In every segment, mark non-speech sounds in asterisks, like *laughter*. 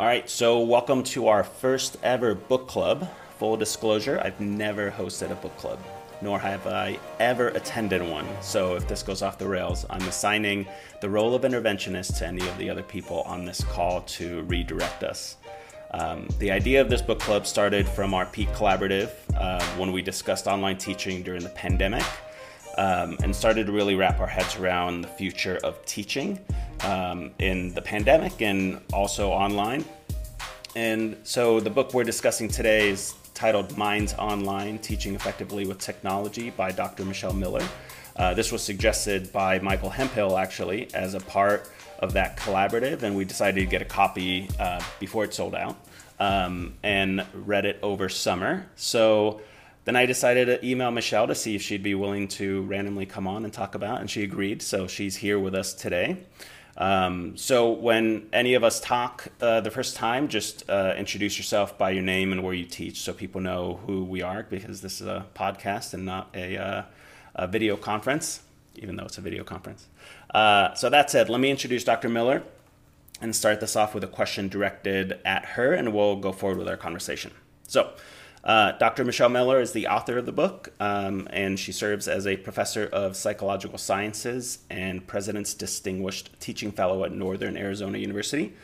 All right, so welcome to our first ever book club. Full disclosure, I've never hosted a book club, nor have I ever attended one. So if this goes off the rails, I'm assigning the role of interventionist to any of the other people on this call to redirect us. Um, the idea of this book club started from our Peak Collaborative uh, when we discussed online teaching during the pandemic um, and started to really wrap our heads around the future of teaching um, in the pandemic and also online. And so the book we're discussing today is titled Minds Online Teaching Effectively with Technology by Dr. Michelle Miller. Uh, this was suggested by Michael Hemphill actually as a part of that collaborative, and we decided to get a copy uh, before it sold out um, and read it over summer. So then I decided to email Michelle to see if she'd be willing to randomly come on and talk about, and she agreed. So she's here with us today. Um, so when any of us talk uh, the first time, just uh, introduce yourself by your name and where you teach, so people know who we are, because this is a podcast and not a, uh, a video conference, even though it's a video conference. Uh, so that said, let me introduce Dr. Miller and start this off with a question directed at her, and we'll go forward with our conversation. So. Uh, Dr. Michelle Miller is the author of the book, um, and she serves as a professor of psychological sciences and President's Distinguished Teaching Fellow at Northern Arizona University.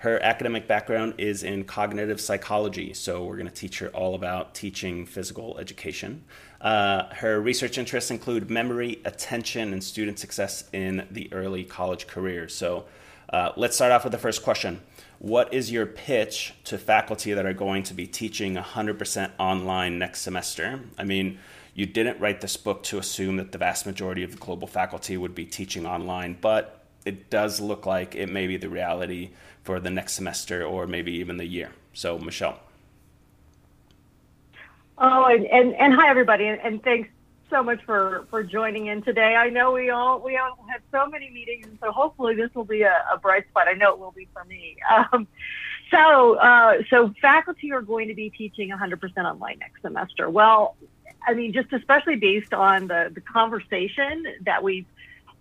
Her academic background is in cognitive psychology, so we're going to teach her all about teaching physical education. Uh, her research interests include memory, attention, and student success in the early college career. So uh, let's start off with the first question what is your pitch to faculty that are going to be teaching 100% online next semester? I mean, you didn't write this book to assume that the vast majority of the global faculty would be teaching online, but it does look like it may be the reality for the next semester or maybe even the year. So, Michelle. Oh, and, and, and hi, everybody, and, and thanks so much for for joining in today. I know we all we all have so many meetings, and so hopefully this will be a, a bright spot. I know it will be for me. *laughs* Um, so uh, so faculty are going to be teaching 100% online next semester. Well, I mean, just especially based on the the conversation that we've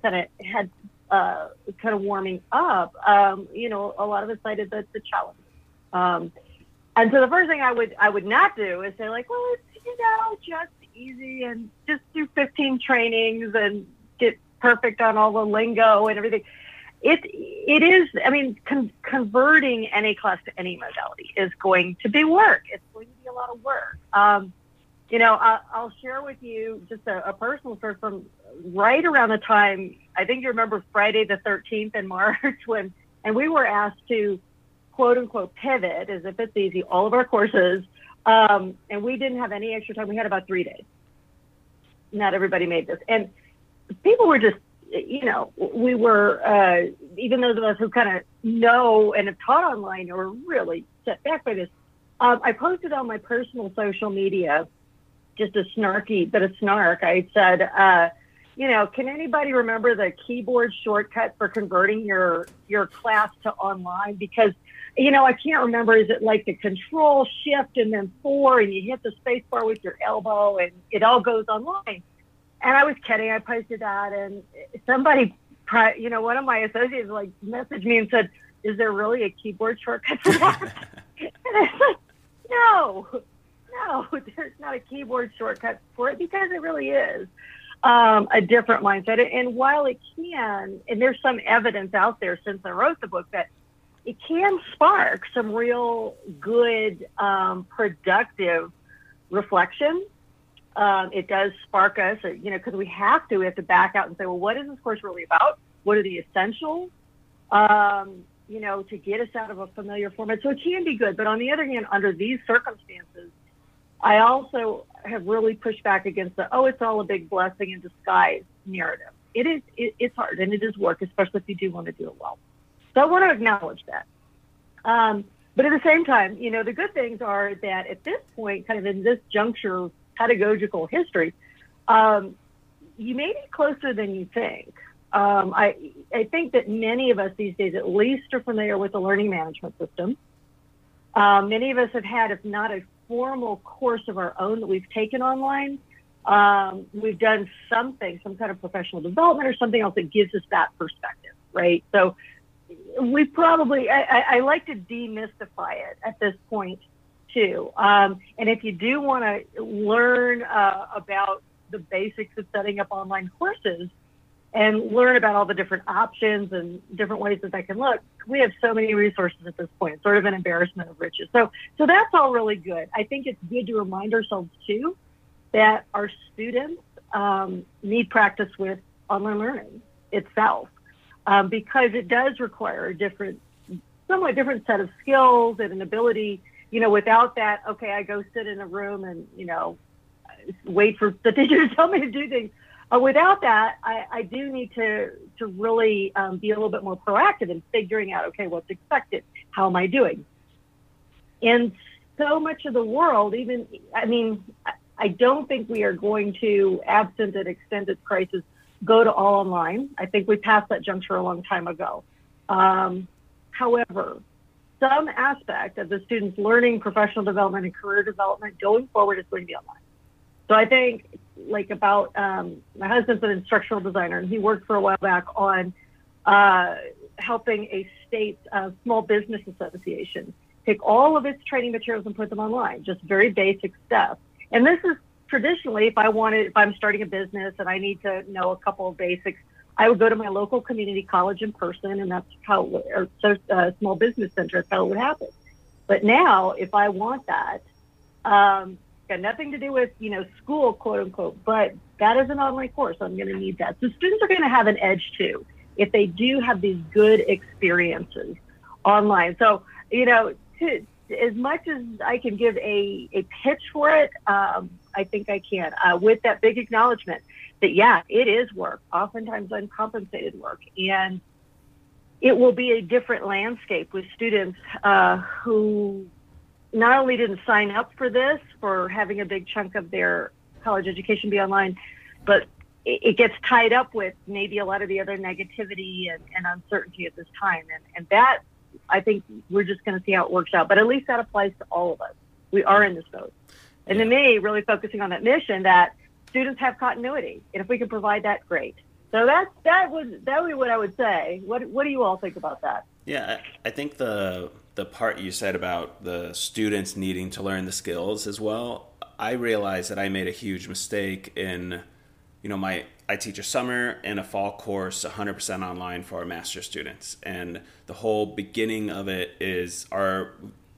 kind of had uh, kind of warming up. Um, you know, a lot of us cited the the challenge. Um, and so the first thing I would I would not do is say like, well, it's you know just easy and just do 15 trainings and get perfect on all the lingo and everything. It it is. I mean, con- converting any class to any modality is going to be work. It's going to be a lot of work. Um, you know, I, will share with you just a, a, personal story from right around the time. I think you remember Friday the 13th in *laughs* March when, and we were asked to quote unquote pivot as if it's easy all of our courses um, and we didn't have any extra time. We had about three days. Not everybody made this. And people were just, you know, we were, uh, even those of us who kind of know and have taught online were really set back by this. Um, I posted on my personal social media just a snarky bit of snark. I said, uh, you know, can anybody remember the keyboard shortcut for converting your your class to online? Because you know, I can't remember. Is it like the control shift and then four, and you hit the space bar with your elbow, and it all goes online? And I was kidding. I posted that, and somebody, you know, one of my associates like messaged me and said, "Is there really a keyboard shortcut for that?" *laughs* and I said, "No, no, there's not a keyboard shortcut for it because it really is." Um, a different mindset. And while it can, and there's some evidence out there since I wrote the book that it can spark some real good, um, productive reflection. Um, it does spark us, you know, because we have to. We have to back out and say, well, what is this course really about? What are the essentials? Um, you know, to get us out of a familiar format. So it can be good. But on the other hand, under these circumstances, I also have really pushed back against the, oh, it's all a big blessing in disguise narrative. It is, it, it's hard and it is work, especially if you do want to do it well. So I want to acknowledge that. Um, but at the same time, you know, the good things are that at this point, kind of in this juncture of pedagogical history, um, you may be closer than you think. Um, I, I think that many of us these days at least are familiar with the learning management system. Um, many of us have had, if not a formal course of our own that we've taken online, um, we've done something, some kind of professional development or something else that gives us that perspective, right? So we probably, I, I, like to demystify it at this point too. Um, and if you do want to learn uh, about the basics of setting up online courses and learn about all the different options and different ways that that can look, we have so many resources at this point, It's sort of an embarrassment of riches. So, so that's all really good. I think it's good to remind ourselves too that our students um, need practice with online learning itself um, because it does require a different, somewhat different set of skills and an ability. You know, without that, okay, I go sit in a room and you know wait for the *laughs* teacher to tell me to do things. Uh, without that, I, I, do need to to really um, be a little bit more proactive in figuring out, okay, what's expected, how am I doing? And so much of the world, even I mean, I don't think we are going to, absent an extended crisis, go to all online. I think we passed that juncture a long time ago. Um, however, some aspect of the student's learning, professional development, and career development going forward is going to be online. So I think, like about um, my husband's an instructional designer, and he worked for a while back on uh, helping a state uh, small business association take all of its training materials and put them online. Just very basic stuff. And this is traditionally, if I wanted, if I'm starting a business and I need to know a couple of basics, I would go to my local community college in person, and that's how, or uh, small business center, that's how it would happen. But now, if I want that, um, got nothing to do with you know school, quote unquote, but that is an online course. I'm going to need that. So students are going to have an edge too if they do have these good experiences online. So you know, to, as much as I can give a, a pitch for it, um, I think I can, uh, with that big acknowledgement that, yeah, it is work, oftentimes uncompensated work. And it will be a different landscape with students uh, who not only didn't sign up for this, for having a big chunk of their college education be online, but it, gets tied up with maybe a lot of the other negativity and, and uncertainty at this time. And, and that I think we're just going to see how it works out. But at least that applies to all of us. We are in this boat. And to me, really focusing on that mission that students have continuity. And if we can provide that, great. So that's that was that would be what I would say. What what do you all think about that? Yeah, I think the the part you said about the students needing to learn the skills as well. I realized that I made a huge mistake in, you know, my I teach a summer and a fall course 100% online for our master students. And the whole beginning of it is are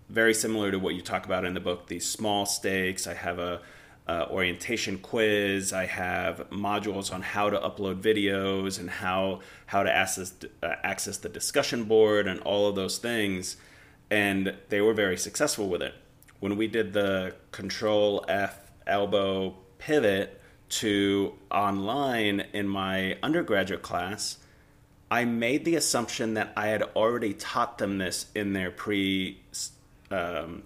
very similar to what you talk about in the book, these small stakes. I have a orientation quiz. I have modules on how to upload videos and how how to access uh, access the discussion board and all of those things. And they were very successful with it. When we did the Control F elbow pivot, to online in my undergraduate class, I made the assumption that I had already taught them this in their pre, um,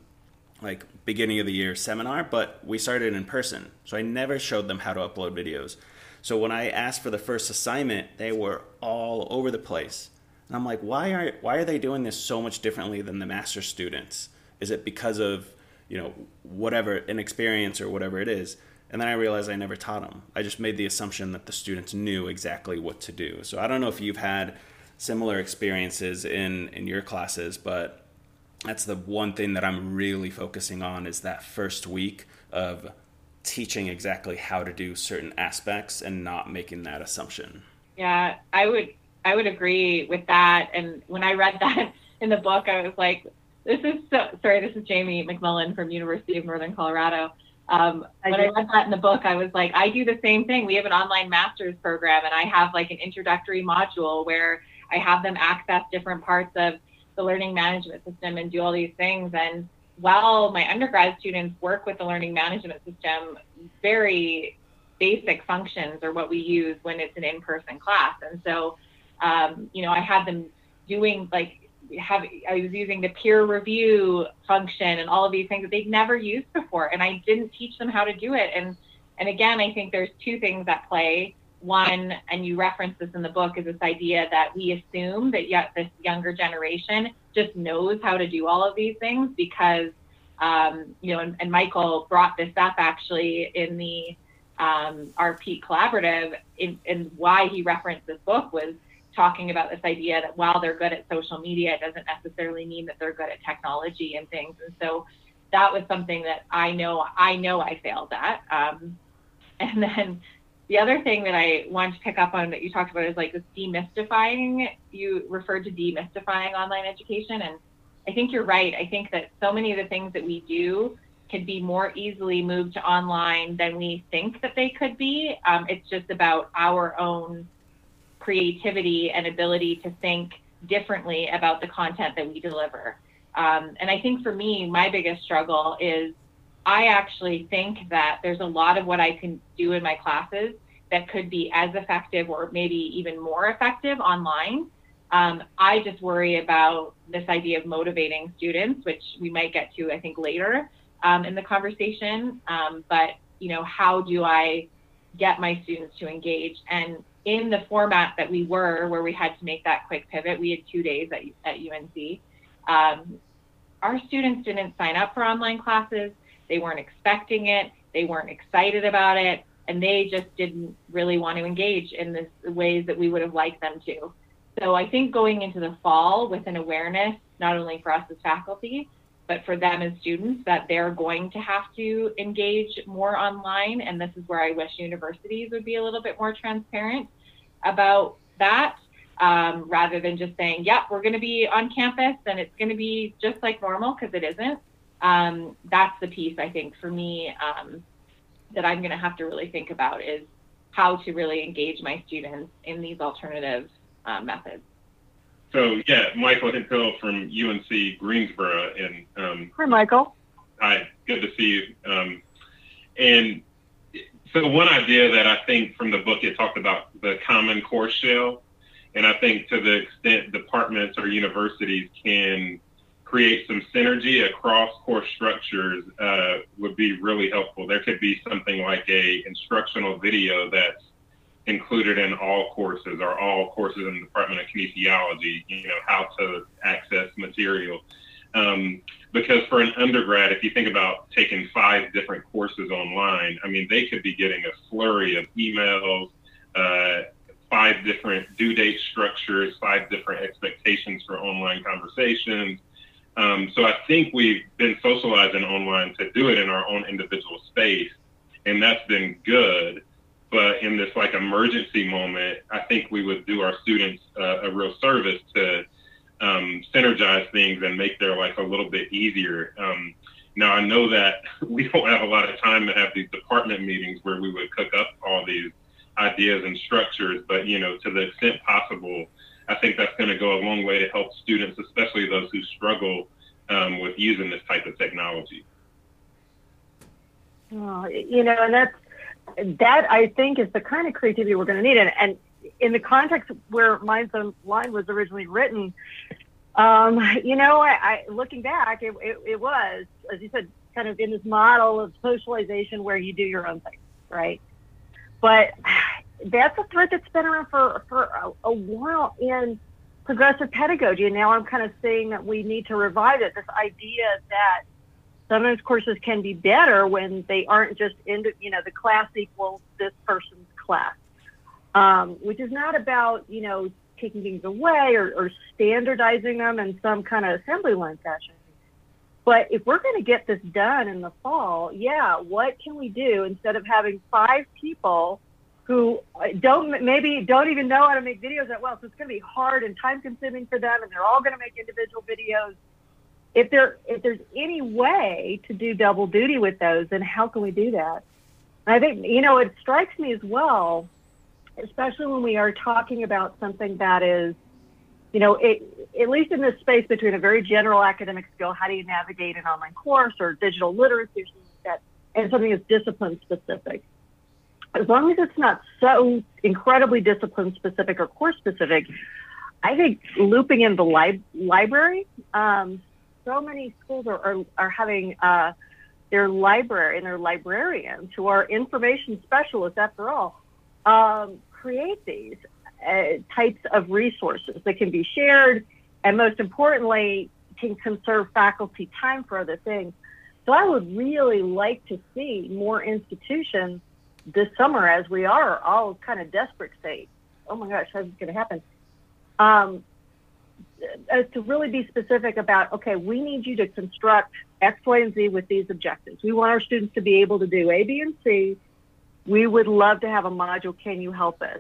like beginning of the year seminar, but we started in person. So I never showed them how to upload videos. So when I asked for the first assignment, they were all over the place. And I'm like, why are why are they doing this so much differently than the master students? Is it because of, you know, whatever inexperience or whatever it is? And then I realized I never taught them. I just made the assumption that the students knew exactly what to do. So I don't know if you've had similar experiences in, in your classes, but that's the one thing that I'm really focusing on is that first week of teaching exactly how to do certain aspects and not making that assumption. Yeah, I would I would agree with that. And when I read *laughs* that in the book, I was like, this is so sorry, this is Jamie McMillan from University of Northern Colorado. Um, when I read that in the book, I was like, I do the same thing. We have an online master's program, and I have like an introductory module where I have them access different parts of the learning management system and do all these things. And while my undergrad students work with the learning management system, very basic functions are what we use when it's an in-person class. And so, um, you know, I had them doing like have I was using the peer review function and all of these things that they'd never used before, and I didn't teach them how to do it. And and again, I think there's two things at play. One, and you reference this in the book, is this idea that we assume that yet this younger generation just knows how to do all of these things because um, you know, and, and, Michael brought this up actually in the um, our Peak Collaborative, in why he referenced this book was talking about this idea that while they're good at social media, it doesn't necessarily mean that they're good at technology and things. And so that was something that I know I know I failed at. Um, *laughs* and then the other thing that I wanted to pick up on that you talked about is like this demystifying. You referred to demystifying online education, and I think you're right. I think that so many of the things that we do can be more easily moved to online than we think that they could be. Um, it's just about our own creativity and ability to think differently about the content that we deliver. Um, and I think for me, my biggest struggle is I actually think that there's a lot of what I can do in my classes that could be as effective or maybe even more effective online. Um, I just worry about this idea of motivating students, which we might get to, I think, later um, in the conversation. Um, but, you know, how do I get my students to engage? And in the format that we were, where we had to make that quick pivot, we had two days at, at UNC. Um, our students didn't sign up for online classes. They weren't expecting it. They weren't excited about it. And they just didn't really want to engage in the ways that we would have liked them to. So I think going into the fall with an awareness, not only for us as faculty, but for them as students, that they're going to have to engage more online. And this is where I wish universities would be a little bit more transparent about that um, rather than just saying, yep, we're going to be on campus and it's going to be just like normal because it isn't. Um, that's the piece I think for me um, that I'm going to have to really think about is how to really engage my students in these alternative uh, methods. So yeah, Michael Hemphill from UNC Greensboro, and um, hi, Michael. Hi, good to see you. Um, and so one idea that I think from the book it talked about the common course shell, and I think to the extent departments or universities can create some synergy across course structures uh, would be really helpful. There could be something like a instructional video that's included in all courses or all courses in the Department of Kinesiology, you know, how to access material. Um, because for an undergrad, if you think about taking five different courses online, I mean, they could be getting a flurry of emails, uh, five different due date structures, five different expectations for online conversations. Um, so I think we've been socializing online to do it in our own individual space, and that's been good. But in this like emergency moment, I think we would do our students uh, a real service to um, synergize things and make their life a little bit easier. Um, now I know that *laughs* we don't have a lot of time to have these department meetings where we would cook up all these ideas and structures, but you know, to the extent possible, I think that's going to go a long way to help students, especially those who struggle um, with using this type of technology. Oh, you know, and that's that I think is the kind of creativity we're going to need. And, and in the context where Minds Online was originally written, um, you know, I, I looking back, it, it, it, was, as you said, kind of in this model of socialization where you do your own thing, right? But that's a thread that's been around for, for a, a while in progressive pedagogy. And now I'm kind of saying that we need to revive it. This idea that sometimes courses can be better when they aren't just in, you know, the class equals this person's class, um, which is not about, you know, taking things away or, or standardizing them in some kind of assembly line fashion. But if we're going to get this done in the fall, yeah, what can we do instead of having five people who uh, don't maybe don't even know how to make videos that well? So it's going to be hard and time consuming for them, and they're all going to make individual videos. If there if there's any way to do double duty with those, then how can we do that? I think you know it strikes me as well, especially when we are talking about something that is you know, it, at least in this space between a very general academic skill, how do you navigate an online course or digital literacy or that, and something that's discipline specific. As long as it's not so incredibly discipline specific or course specific, I think looping in the li- library, um, so many schools are, are, are having uh, their library and their librarians who are information specialists after all um, create these uh, types of resources that can be shared and most importantly can conserve faculty time for other things. So I would really like to see more institutions this summer as we are all kind of desperate state. Oh my gosh, how's this going to happen? um, uh, to really be specific about, okay, we need you to construct X, Y, and Z with these objectives. We want our students to be able to do A, B, and C. We would love to have a module. Can you help us?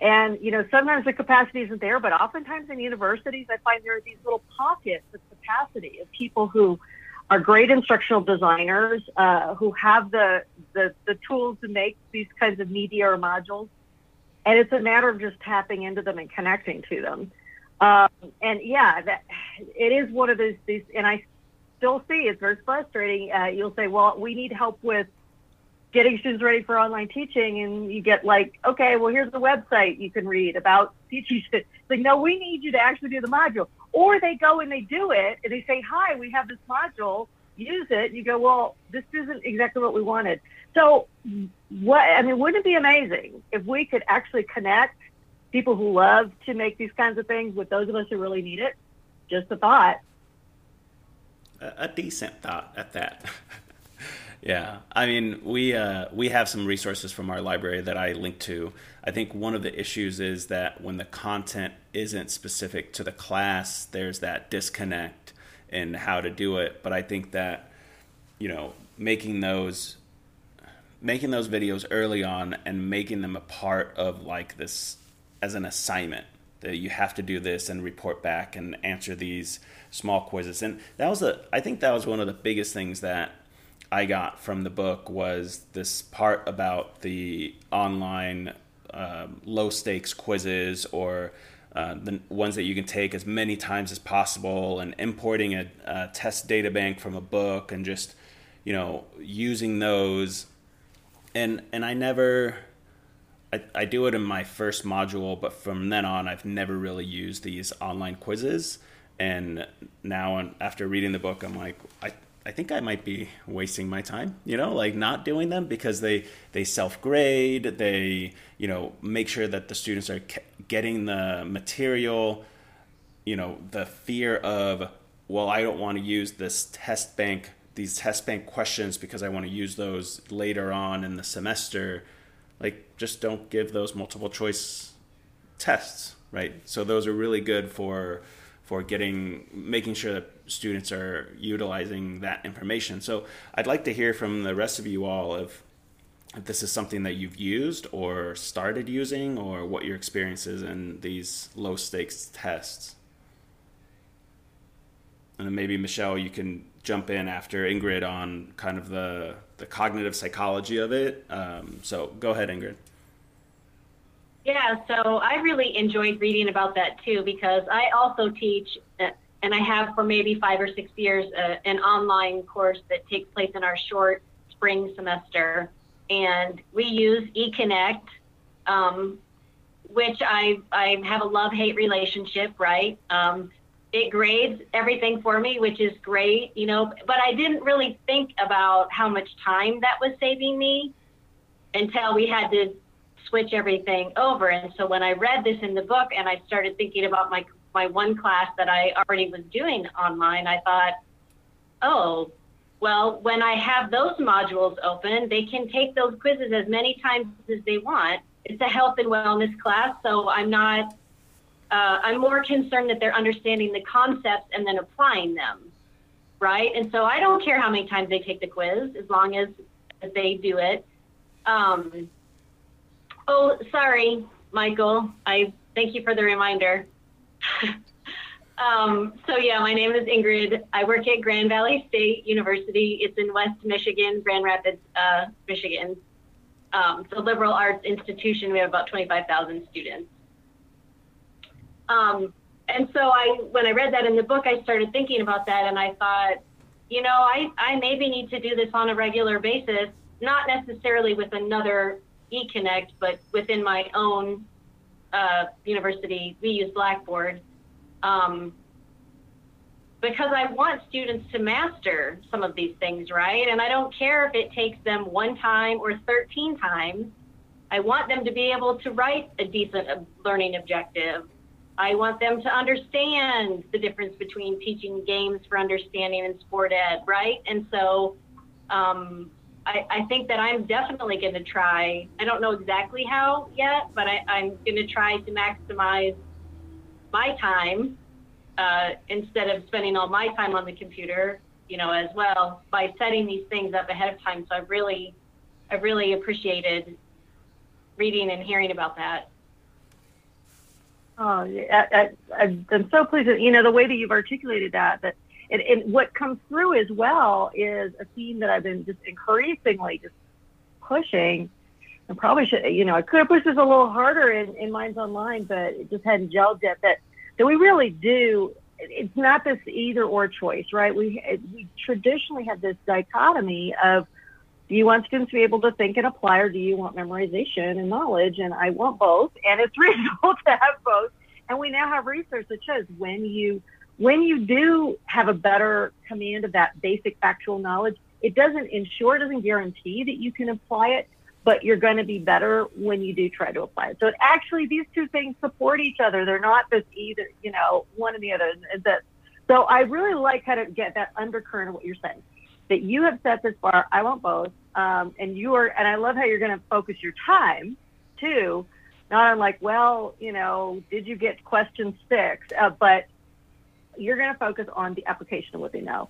And, you know, sometimes the capacity isn't there, but oftentimes in universities, I find there are these little pockets of capacity of people who are great instructional designers, uh, who have the, the, the tools to make these kinds of media or modules. And it's a matter of just tapping into them and connecting to them. Um, and yeah, that it is one of those, these, and I still see it's very frustrating. Uh, you'll say, well, we need help with getting students ready for online teaching and you get like okay well here's the website you can read about teaching *laughs* it's like no we need you to actually do the module or they go and they do it and they say hi we have this module use it. You go well this isn't exactly what we wanted. So what i mean wouldn't it be amazing if we could actually connect people who love to make these kinds of things with those of us who really need it? Just a thought. A, a decent thought at that *laughs* Yeah, I mean, we uh, we have some resources from our library that I link to. I think one of the issues is that when the content isn't specific to the class, there's that disconnect in how to do it. But I think that you know, making those making those videos early on and making them a part of like this as an assignment that you have to do this and report back and answer these small quizzes and that was a i think that was one of the biggest things that I got from the book was this part about the online um, low stakes quizzes or uh, the ones that you can take as many times as possible and importing a, a, test data bank from a book and just you know using those. And and I never I, I do it in my first module but from then on I've never really used these online quizzes. And now after reading the book I'm like I I think I might be wasting my time, you know, like not doing them because they they self grade, they you know make sure that the students are getting the material, you know, the fear of well, I don't want to use this test bank these test bank questions because I want to use those later on in the semester. Like just don't give those multiple choice tests, right? So those are really good for for getting making sure that students are utilizing that information. So I'd like to hear from the rest of you all if if this is something that you've used or started using or what your experience is in these low stakes tests. And then maybe Michelle, you can jump in after Ingrid on kind of the the cognitive psychology of it. Um, so go ahead, Ingrid. Yeah, so I really enjoyed reading about that too because I also teach, and I have for maybe five or six years, uh, an online course that takes place in our short spring semester. And we use eConnect, um, which I, I have a love hate relationship, right? Um, it grades everything for me, which is great, you know, but I didn't really think about how much time that was saving me until we had to switch everything over. And so when I read this in the book and I started thinking about my my one class that I already was doing online, I thought, oh, well, when I have those modules open, they can take those quizzes as many times as they want. It's a health and wellness class, so I'm not. Uh, I'm more concerned that they're understanding the concepts and then applying them, right? And so I don't care how many times they take the quiz, as long as, as they do it. Um, Oh, sorry, Michael. I thank you for the reminder. *laughs* um, so yeah, my name is Ingrid. I work at Grand Valley State University. It's in West Michigan, Grand Rapids, uh, Michigan. Um, it's a liberal arts institution. We have about 25,000 students. Um, and so I, when I read that in the book, I started thinking about that, and I thought, you know, I, I maybe need to do this on a regular basis, not necessarily with another eConnect, but within my own uh, university, we use Blackboard. Um, because I want students to master some of these things, right? And I don't care if it takes them one time or 13 times. I want them to be able to write a decent learning objective. I want them to understand the difference between teaching games for understanding and sport ed, right? And so um, I, I think that I'm definitely going to try. I don't know exactly how yet, but I, I'm going to try to maximize my time uh, instead of spending all my time on the computer, you know, as well by setting these things up ahead of time. So I really, I really appreciated reading and hearing about that. Oh, I, am so pleased that, you know, the way that you've articulated that, that, and, and what comes through as well is a theme that I've been just increasingly just pushing and probably should, you know, I could have pushed this a little harder in, in Minds Online, but it just hadn't gelled yet. That that we really do. It's not this either or choice, right? We we traditionally have this dichotomy of do you want students to be able to think and apply, or do you want memorization and knowledge? And I want both, and it's *laughs* reasonable to have both. And we now have research that shows when you when you do have a better command of that basic factual knowledge, it doesn't ensure, it doesn't guarantee that you can apply it, but you're going to be better when you do try to apply it. So it actually, these two things support each other. They're not this either, you know, one and the other. That, so I really like how to get that undercurrent of what you're saying, that you have set this bar. I want both. Um, and you are, and I love how you're going to focus your time too, not on like, well, you know, did you get question six? Uh, but you're going to focus on the application of what they know.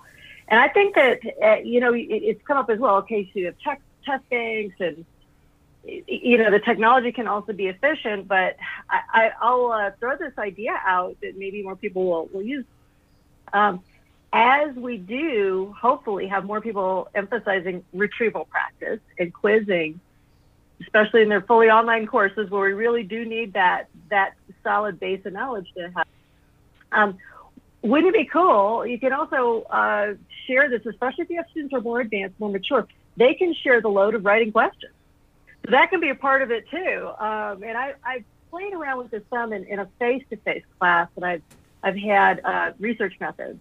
And I think that, uh, you know, it, it's come up as well. Okay, so you have tech, test banks and, you know, the technology can also be efficient, but I, will uh, throw this idea out that maybe more people will, will use. Um, as we do, hopefully, have more people emphasizing retrieval practice and quizzing, especially in their fully online courses where we really do need that that solid base of knowledge to have. Um, wouldn't it be cool? You can also uh, share this, especially if you have students who are more advanced, more mature. They can share the load of writing questions. So that can be a part of it too. Um, and I, I've played around with this some in, in a face-to-face class that I've I've had uh, research methods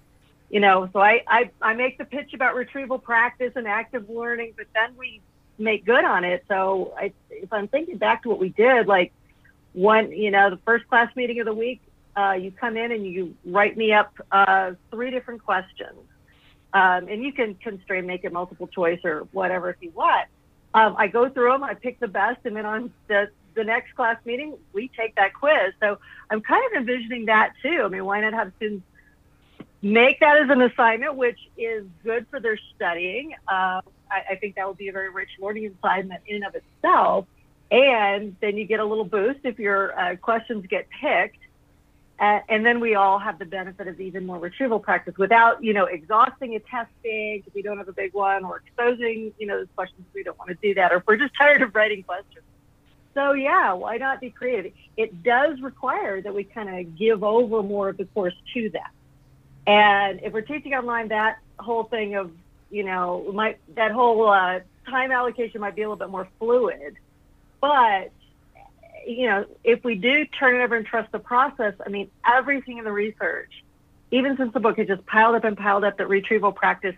you know, so I, I, I make the pitch about retrieval practice and active learning, but then we make good on it. So I, if I'm thinking back to what we did, like one, you know, the first class meeting of the week, uh, you come in and you write me up uh, three different questions. Um, and you can constrain, make it multiple choice or whatever if you want. Um, I go through them, I pick the best, and then on the, the next class meeting, we take that quiz. So I'm kind of envisioning that too. I mean, why not have students make that as an assignment, which is good for their studying. Um, I, I, think that would be a very rich learning assignment in and of itself. And then you get a little boost if your uh, questions get picked. Uh, and then we all have the benefit of even more retrieval practice without, you know, exhausting a test bank if we don't have a big one or exposing, you know, those questions we don't want to do that or if we're just *laughs* tired of writing questions. So yeah, why not be creative? It does require that we kind of give over more of the course to that. And if we're teaching online, that whole thing of, you know, might that whole uh, time allocation might be a little bit more fluid. But, you know, if we do turn it over and trust the process, I mean, everything in the research, even since the book has just piled up and piled up, that retrieval practice,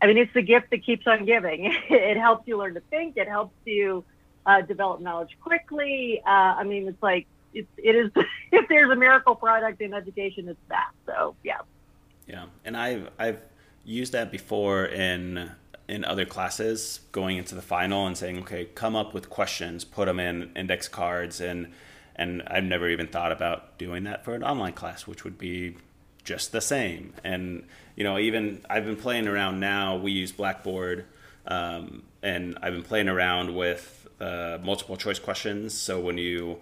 I mean, it's the gift that keeps on giving. *laughs* it helps you learn to think. It helps you uh, develop knowledge quickly. Uh, I mean, it's like, it's, it is, *laughs* if there's a miracle product in education, it's that. So, yeah. Yeah, and I've I've used that before in in other classes, going into the final and saying, okay, come up with questions, put them in index cards, and and I've never even thought about doing that for an online class, which would be just the same. And you know, even I've been playing around now. We use Blackboard, um, and I've been playing around with uh, multiple choice questions. So when you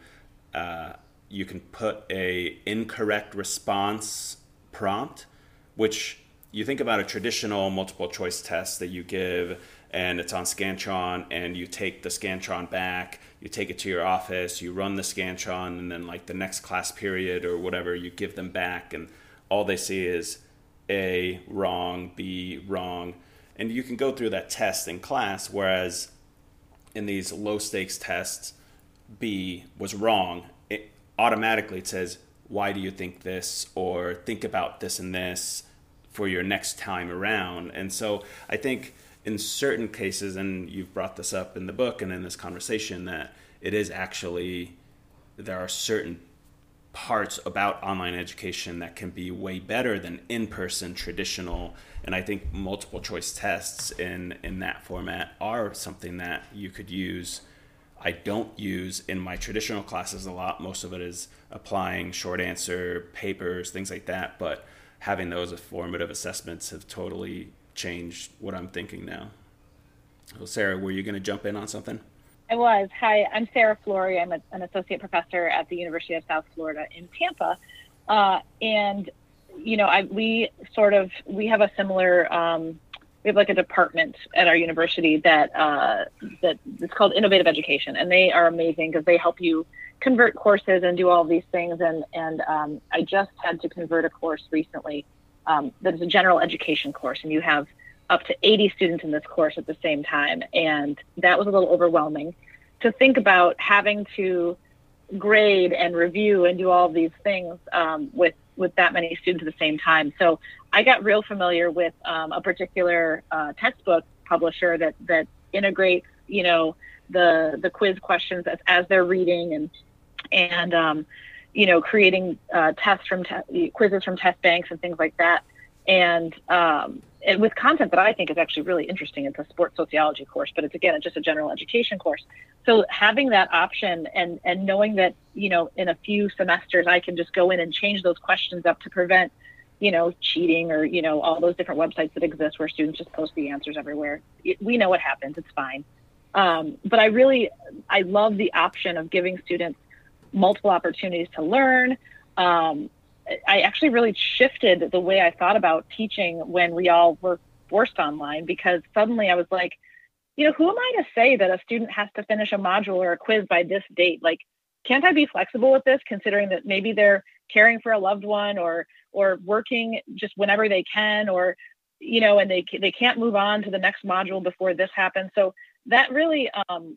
uh, you can put a incorrect response prompt which you think about a traditional multiple choice test that you give and it's on Scantron and you take the Scantron back, you take it to your office, you run the Scantron and then like the next class period or whatever, you give them back and all they see is A wrong, B wrong. And you can go through that test in class whereas in these low stakes tests B was wrong. It automatically it says why do you think this or think about this and this for your next time around. And so I think in certain cases, and you've brought this up in the book and in this conversation, that it is actually, there are certain parts about online education that can be way better than in-person traditional and i think multiple choice tests in in that format are something that you could use I don't use in my traditional classes a lot. Most of it is applying short answer papers, things like that. But having those formative assessments have totally changed what I'm thinking now. Sarah, were you going to jump in on something? I was. Hi, I'm Sarah Flory. I'm a, an associate professor at the University of South Florida in Tampa. Uh, and, you know, I, we sort of, we have a similar, um, we have like a department at our university that, uh, that it's called innovative education. And they are amazing because they help you convert courses and do all these things. And, and um, I just had to convert a course recently um, that is a general education course. And you have up to 80 students in this course at the same time. And that was a little overwhelming to think about having to grade and review and do all these things um, with with that many students at the same time. So I got real familiar with um, a particular uh, textbook publisher that that integrates, you know, the the quiz questions as, as they're reading and and um, you know creating uh, tests from te- quizzes from test banks and things like that. And um, with content that I think is actually really interesting. It's a sports sociology course, but it's again it's just a general education course. So having that option and and knowing that you know in a few semesters I can just go in and change those questions up to prevent you know cheating or you know all those different websites that exist where students just post the answers everywhere. It, we know what happens. It's fine. Um, but I really I love the option of giving students multiple opportunities to learn. Um, I actually really shifted the way I thought about teaching when we all were forced online because suddenly I was like, you know, who am I to say that a student has to finish a module or a quiz by this date? Like, can't I be flexible with this considering that maybe they're caring for a loved one or or working just whenever they can or you know and they they can't move on to the next module before this happens so that really um,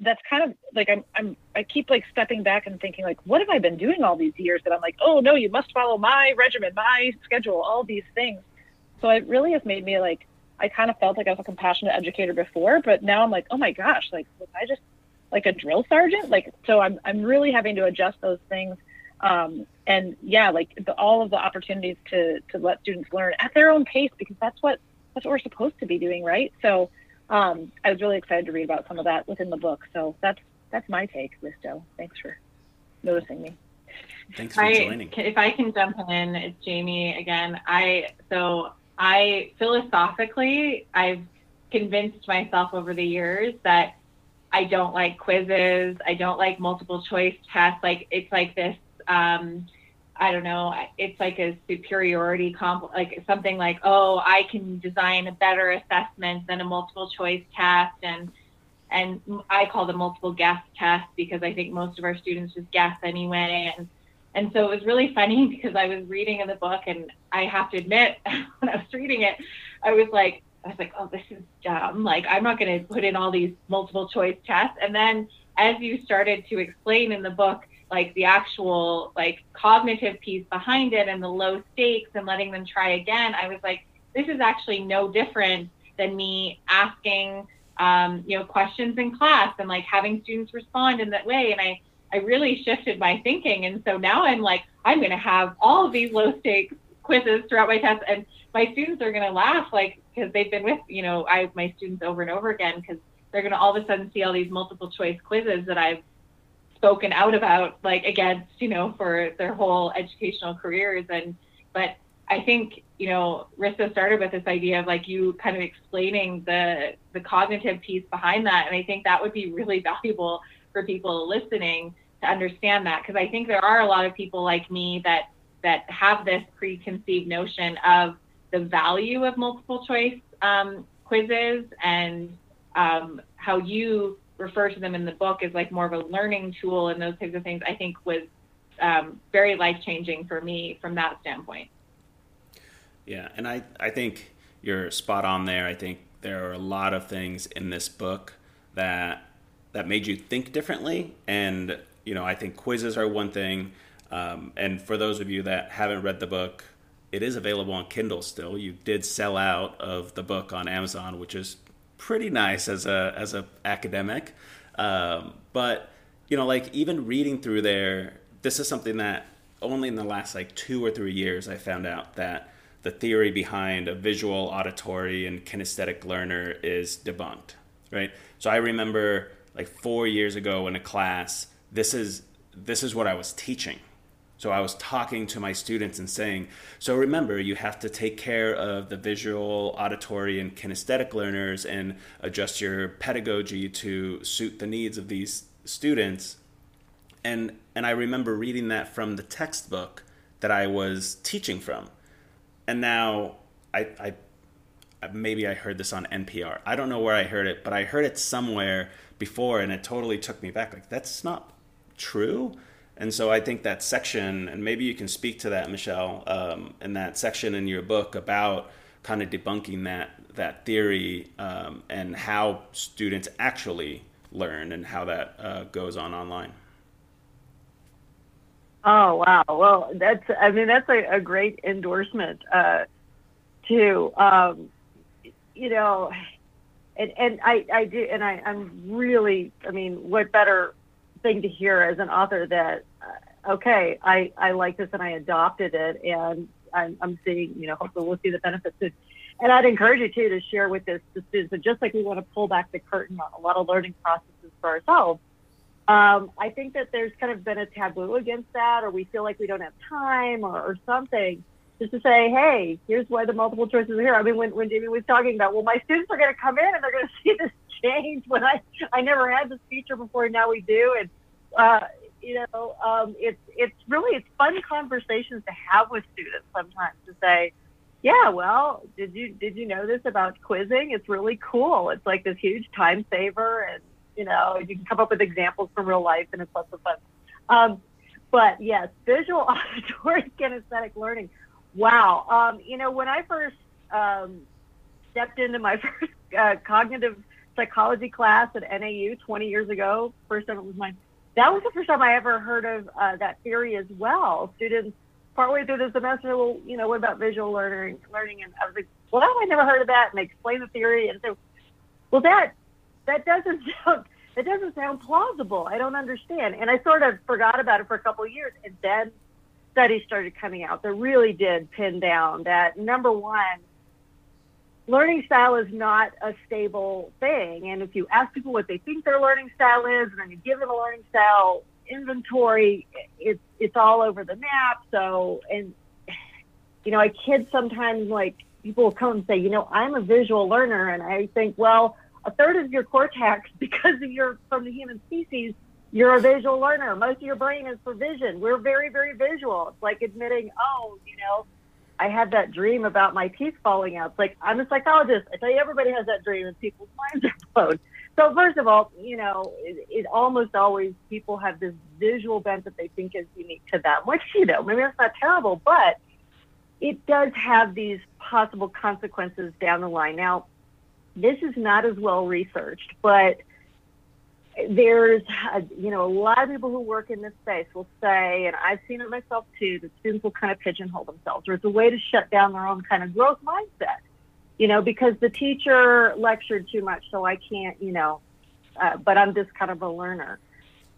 that's kind of like I'm, I'm I keep like stepping back and thinking like what have I been doing all these years that I'm like oh no you must follow my regimen my schedule all these things. So it really has made me like I kind of felt like I was a compassionate educator before but now I'm like oh my gosh like was I just like a drill sergeant? Like so I'm I'm really having to adjust those things. Um, and yeah like the, all of the opportunities to to let students learn at their own pace because that's what that's what we're supposed to be doing right? So um, I was really excited to read about some of that within the book. So that's that's my take, Listo. Thanks for noticing me. Thanks for I, joining. If I can jump in, it's Jamie again. I so I philosophically I've convinced myself over the years that I don't like quizzes. I don't like multiple choice tests. Like it's like this. Um, I don't know, it's like a superiority comp, like something like, oh, I can design a better assessment than a multiple choice test. And, and I call them multiple guess tests because I think most of our students just guess anyway. And, and so it was really funny *laughs* because I was reading in the book and I have to admit, *laughs* when I was reading it, I was like, I was like, oh, this is dumb. Like, I'm not going to put in all these multiple choice tests. And then as you started to explain in the book, like the actual like cognitive piece behind it and the low stakes and letting them try again, I was like, this is actually no different than me asking um, you know questions in class and like having students respond in that way. And I I really shifted my thinking, and so now I'm like, I'm going to have all of these low stakes quizzes throughout my tests, and my students are going to laugh like because they've been with you know I my students over and over again because they're going to all of a sudden see all these multiple choice quizzes that I've spoken out about like against you know for their whole educational careers. And but i think you know rissa started with this idea of like you kind of explaining the the cognitive piece behind that. And i think that would be really *laughs* valuable for people listening to understand that. Because i think there are a lot of people like me that that have this preconceived notion of the value of multiple choice um, quizzes and um, how you refer to them in the book as like more of a learning tool and those types of things, I think was um, very life changing for me from that standpoint. Yeah, and I, I think you're spot on there. I think there are a lot of things in this book that that made you think differently. And you know, I think quizzes are one thing. Um, and for those of you that haven't read the book, it is available on Kindle still. You did sell out of the book on Amazon, which is pretty nice as a as a academic. Um, but you know, like even reading through there, this is something that only in the last like two or three years I found out that the theory behind a visual, auditory, and kinesthetic learner is debunked. Right. So I remember like four years ago in a class, this is this is what I was teaching. So I was talking to my students and saying, so remember, you have to take care of the visual, auditory, and kinesthetic learners and adjust your pedagogy to suit the needs of these students. And and I remember reading that from the textbook that I was teaching from. And now I, I maybe I heard this on NPR. I don't know where I heard it, but I heard it somewhere before and it totally took me back. Like, that's not true. And so I think that section, and maybe you can speak to that, Michelle, um, in that section in your book about kind of debunking that that theory um, and how students actually learn and how that uh, goes on online. Oh wow! Well, that's I mean that's a, a great endorsement uh, too. Um, you know, and and I I do and I I'm really I mean what better thing to hear as an author that uh, okay I I like this and I adopted it and I'm I'm seeing you know hopefully we'll see the benefits and and I'd encourage you too to share with this students and just like we want to pull back the curtain on a lot of learning processes for ourselves um, I think that there's kind of been a taboo against that, or we feel like we don't have time, or, or something. Just to say, hey, here's why the multiple choices are here. I mean, when, when Jamie was talking about, well, my students are going to come in and they're going *laughs* to see this change when I I never had this feature before, and now we do, and uh, you know, um, it's it's really it's fun conversations to have with students sometimes to say, yeah, well, did you did you know this about quizzing? It's really cool. It's like this huge time saver and you know, you can come up with examples from real life, and it's lots of fun. Um, but yes, visual *laughs* auditory kinesthetic learning. Wow. Um, you know, when I first um, stepped into my *laughs* first uh, cognitive psychology class at NAU 20 years ago, first time it was mine. That was the first time I ever heard of uh, that theory as well. Students partway through the semester, well, you know, what about visual learning? Learning, and I was like, well, I never heard of that. And they explained the theory, and so, well, that that doesn't *laughs* sound that doesn't sound plausible. I don't understand. And I sort of forgot about it for a couple of years, and then studies started coming out that really did pin down that number one, learning style is not a stable thing. And if you ask people what they think their learning style is, and then you give them a learning style inventory, it's it's all over the map. So, and you know, I kid sometimes like people will come and say, you know, I'm a visual learner, and I think, well a third of your cortex, *laughs* because of your from the human species, you're a visual learner. Most of your brain is for vision. We're very, very visual. It's like admitting, oh, you know, I had that dream about my teeth falling out. It's like I'm a psychologist. I tell you, everybody has that dream, and people's minds *laughs* are blown. So first of all, you know, it, it almost always people have this visual bent that they think is unique to them, which you know, maybe that's not terrible, but it does have these possible consequences down the line. Now, this is not as well researched, but there's a, you know a lot of people who work in this space will say, and I've seen it myself too, that students will kind of pigeonhole themselves, or it's a way to shut down their own kind of growth mindset. You know, because the teacher lectured too much, so I can't, you know, uh, but I'm just kind of a learner.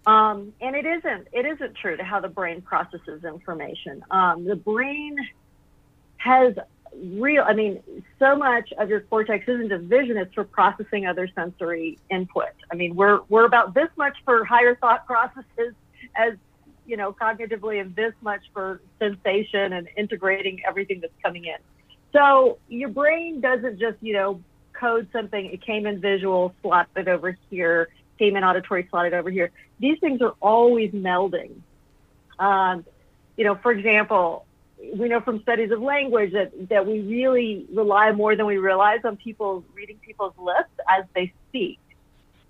Um, and it isn't it isn't true to how the brain processes information. Um, the brain has real i mean so much of your cortex isn't just vision it's for processing other sensory input. I mean we're we're about this much for higher thought processes as you know cognitively and this much for sensation and integrating everything that's coming in. So your brain doesn't just you know code something. It came in visual slotted over here came in auditory slotted over here. These things are always melding. Um, you know for example we know from studies of language that, that we really rely more than we realize on people reading people's lips as they speak.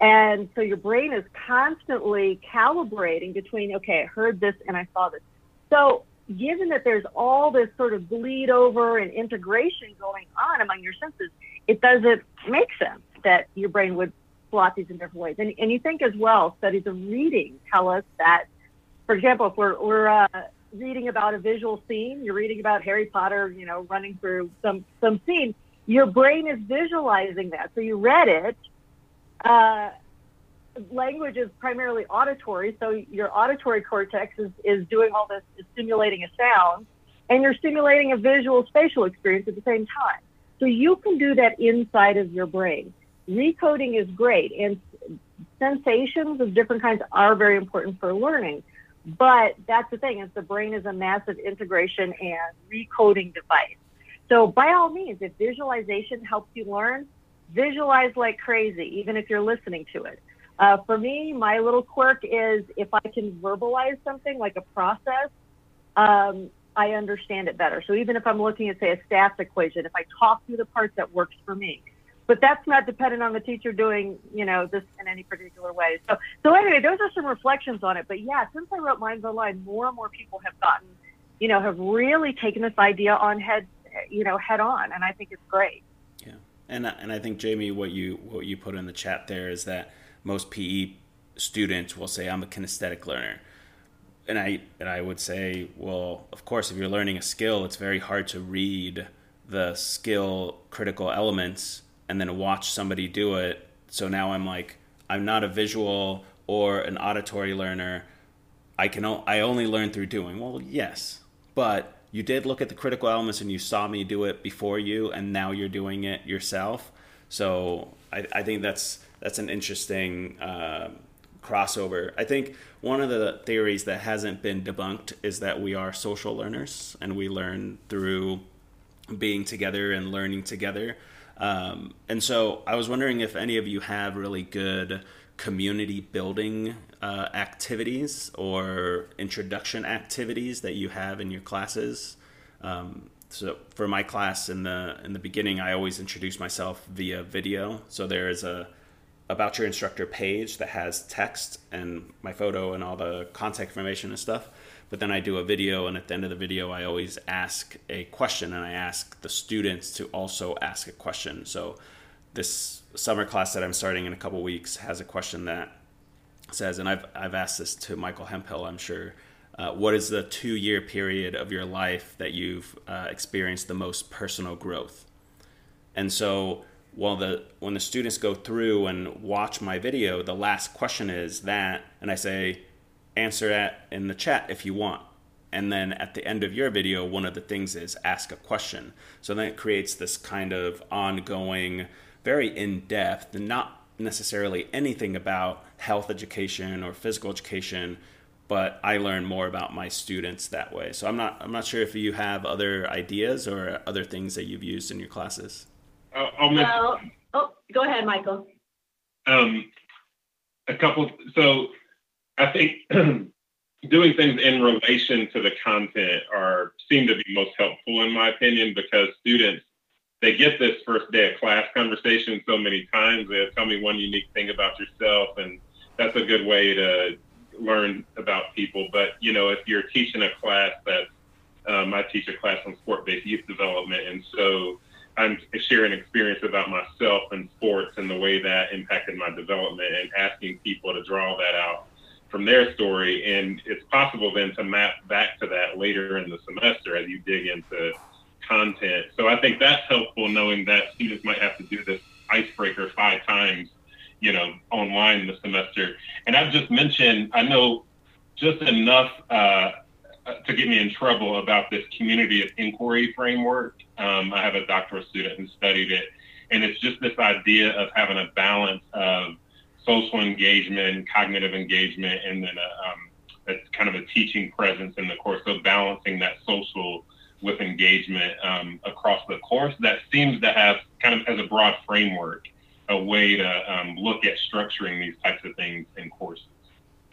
And so your brain is constantly calibrating between, okay, I heard this and I saw this. So given that there's all this sort of bleed over and integration going on among your senses, it doesn't make sense that your brain would slot these in different ways. And, and you think as well, studies of reading tell us that, for example, if we're, we're uh, reading about a visual scene, you're reading about Harry Potter, you know, running through some some scene, your brain is visualizing that. So you read it. Uh, language is primarily auditory, so your auditory cortex is, is doing all this, is stimulating a sound, and you're stimulating a visual spatial experience at the same time. So you can do that inside of your brain. Recoding is great, and sensations of different kinds are very important for learning. But that's the thing is the brain is a massive integration and recoding device. So by all means, if visualization helps you learn, visualize like crazy, even if you're listening to it. Uh, for me, my little quirk is if I can verbalize something like a process, um, I understand it better. So even if I'm looking at, say, a stats equation, if I talk through the parts, that works for me. But that's not dependent on the teacher doing, you know, this in any particular way. So, so anyway, those are some reflections on it. But yeah, since I wrote Minds Online, more and more people have gotten, you know, have really taken this idea on head, you know, head on, and I think it's great. Yeah, and and I think Jamie, what you what you put in the chat there is that most PE students will say, "I'm a kinesthetic learner." and I and I would say, well, of course, if you're learning a skill, it's very hard to read the skill critical elements and then watch somebody do it. So now I'm like, I'm not a visual or an auditory learner. I can o- I only learn through doing. Well, yes, but you did look at the critical elements and you saw me do it before you, and now you're doing it yourself. So I, I think that's that's an interesting. Uh, crossover. I think one of the theories that hasn't been debunked is that we are social learners and we learn through being together and learning together. Um, and so I was wondering if any of you have really good community building uh, activities or introduction activities that you have in your classes. Um, so for my class in the in the beginning, I always introduce myself via video. So there is a about your instructor page that has text and my photo and all the contact information and stuff. But then I do a video, and at the end of the video, I always ask a question, and I ask the students to also ask a question. So this summer class that I'm starting in a couple weeks has a question that says, and I've I've asked this to Michael Hempel, I'm sure. Uh, what is the two year period of your life that you've uh, experienced the most personal growth? And so well the when the students go through and watch my video the last question is that and i say answer that in the chat if you want and then at the end of your video one of the things is ask a question so then it creates this kind of ongoing very in-depth not necessarily anything about health education or physical education but I learn more about my students that way. So I'm not I'm not sure if you have other ideas or other things that you've used in your classes. I'll, I'll mention. Well, oh, go ahead, Michael. Um, a couple. So I think *clears throat* doing things in relation to the content are seem to be most helpful in my opinion because students they get this first day of class conversation so many times. They tell me one unique thing about yourself, and that's a good way to learn about people. But you know, if you're teaching a class that um, I teach a class on sport-based youth development, and so I'm sharing experience about myself and sports and the way that impacted my development and asking people to draw that out from their story. And it's possible then to map back to that later in the semester as you dig into content. So I think that's helpful knowing that students might have to do this icebreaker five times, you know, online in the semester. And I've just mentioned, I know just enough uh, to get me in trouble about this community of inquiry framework um, I have a doctoral student who studied it, and it's just this idea of having a balance of social engagement, cognitive engagement, and then a, um, a kind of a teaching presence in the course. So balancing that social with engagement um, across the course that seems to have kind of as a broad framework a way to um, look at structuring these types of things in courses.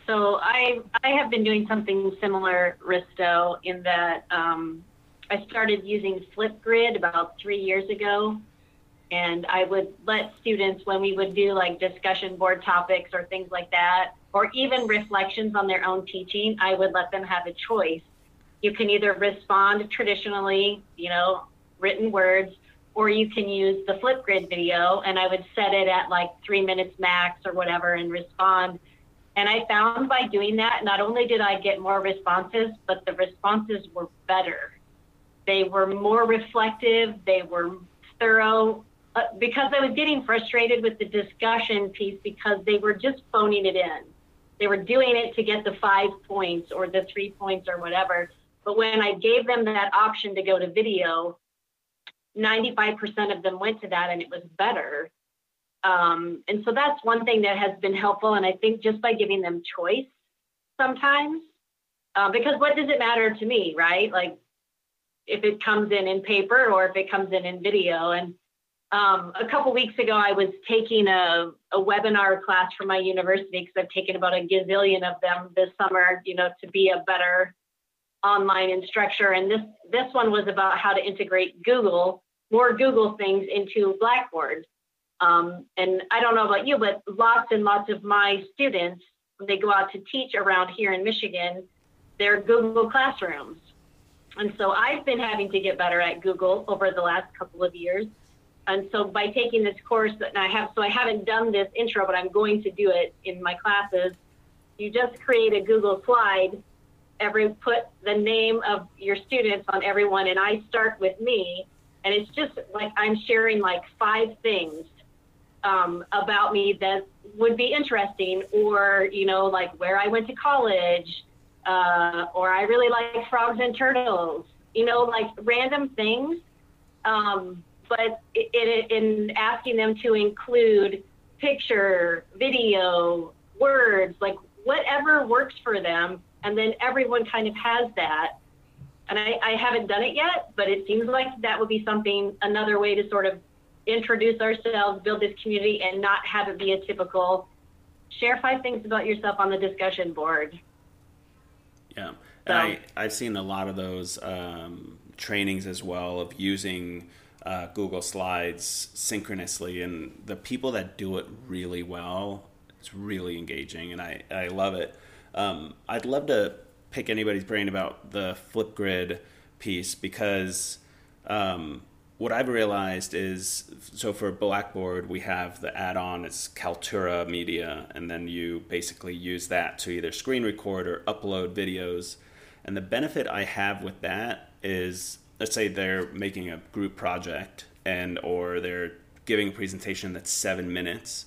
So I I have been doing something similar, Risto, in that um, I started using Flipgrid about three years ago. And I would let students, when we would do like discussion board topics or things like that, or even reflections on their own teaching, I would let them have a choice. You can either respond traditionally, you know, written words, or you can use the Flipgrid video, and I would set it at like three minutes max or whatever and respond. And I found by doing that, not only did I get more responses, but the responses were better they were more reflective. They were thorough. Uh, because I was getting frustrated with the discussion piece because they were just phoning it in. They were doing it to get the five points or the three points or whatever. But when I gave them that option to go to video, 95% of them went to that and it was better. Um, and so that's one thing that has been helpful. And I think just by giving them choice sometimes, uh, because what does it matter to me, right? Like if it comes in in paper or if it comes in in video. And um, a couple weeks ago, I was taking a, a webinar class for my university because I've taken about a gazillion of them this summer, you know, to be a better online instructor. And this this one was about how to integrate Google, more Google things into Blackboard. Um, and I don't know about you, but lots and lots of my students, when they go out to teach around here in Michigan, they're Google classrooms. And so I've been having to get better at Google over the last couple of years. And so by taking this course, and I have, so I haven't done this intro, but I'm going to do it in my classes. You just create a Google slide, every put the name of your students on everyone, and I start with me. And it's just like I'm sharing like five things um, about me that would be interesting, or you know, like where I went to college, uh, or I really like frogs and turtles. You know, like random things. Um, but it, in asking them to include picture, video, words, like whatever works for them, and then everyone kind of has that. And I, I haven't done it yet, but it seems like that would be something, another way to sort of introduce ourselves, build this community, and not have it be a typical share five things about yourself on the discussion board. Yeah. So, I, I've seen a lot of those um, trainings as well of using uh, Google Slides synchronously, and the people that do it really well, it's really engaging, and I, I love it. Um, I'd love to pick anybody's brain about the Flipgrid piece because um, what I've realized is so for Blackboard, we have the add on, it's Kaltura Media, and then you basically use that to either screen record or upload videos. And the benefit I have with that is let's say they're making a group project and or they're giving a presentation that's seven minutes.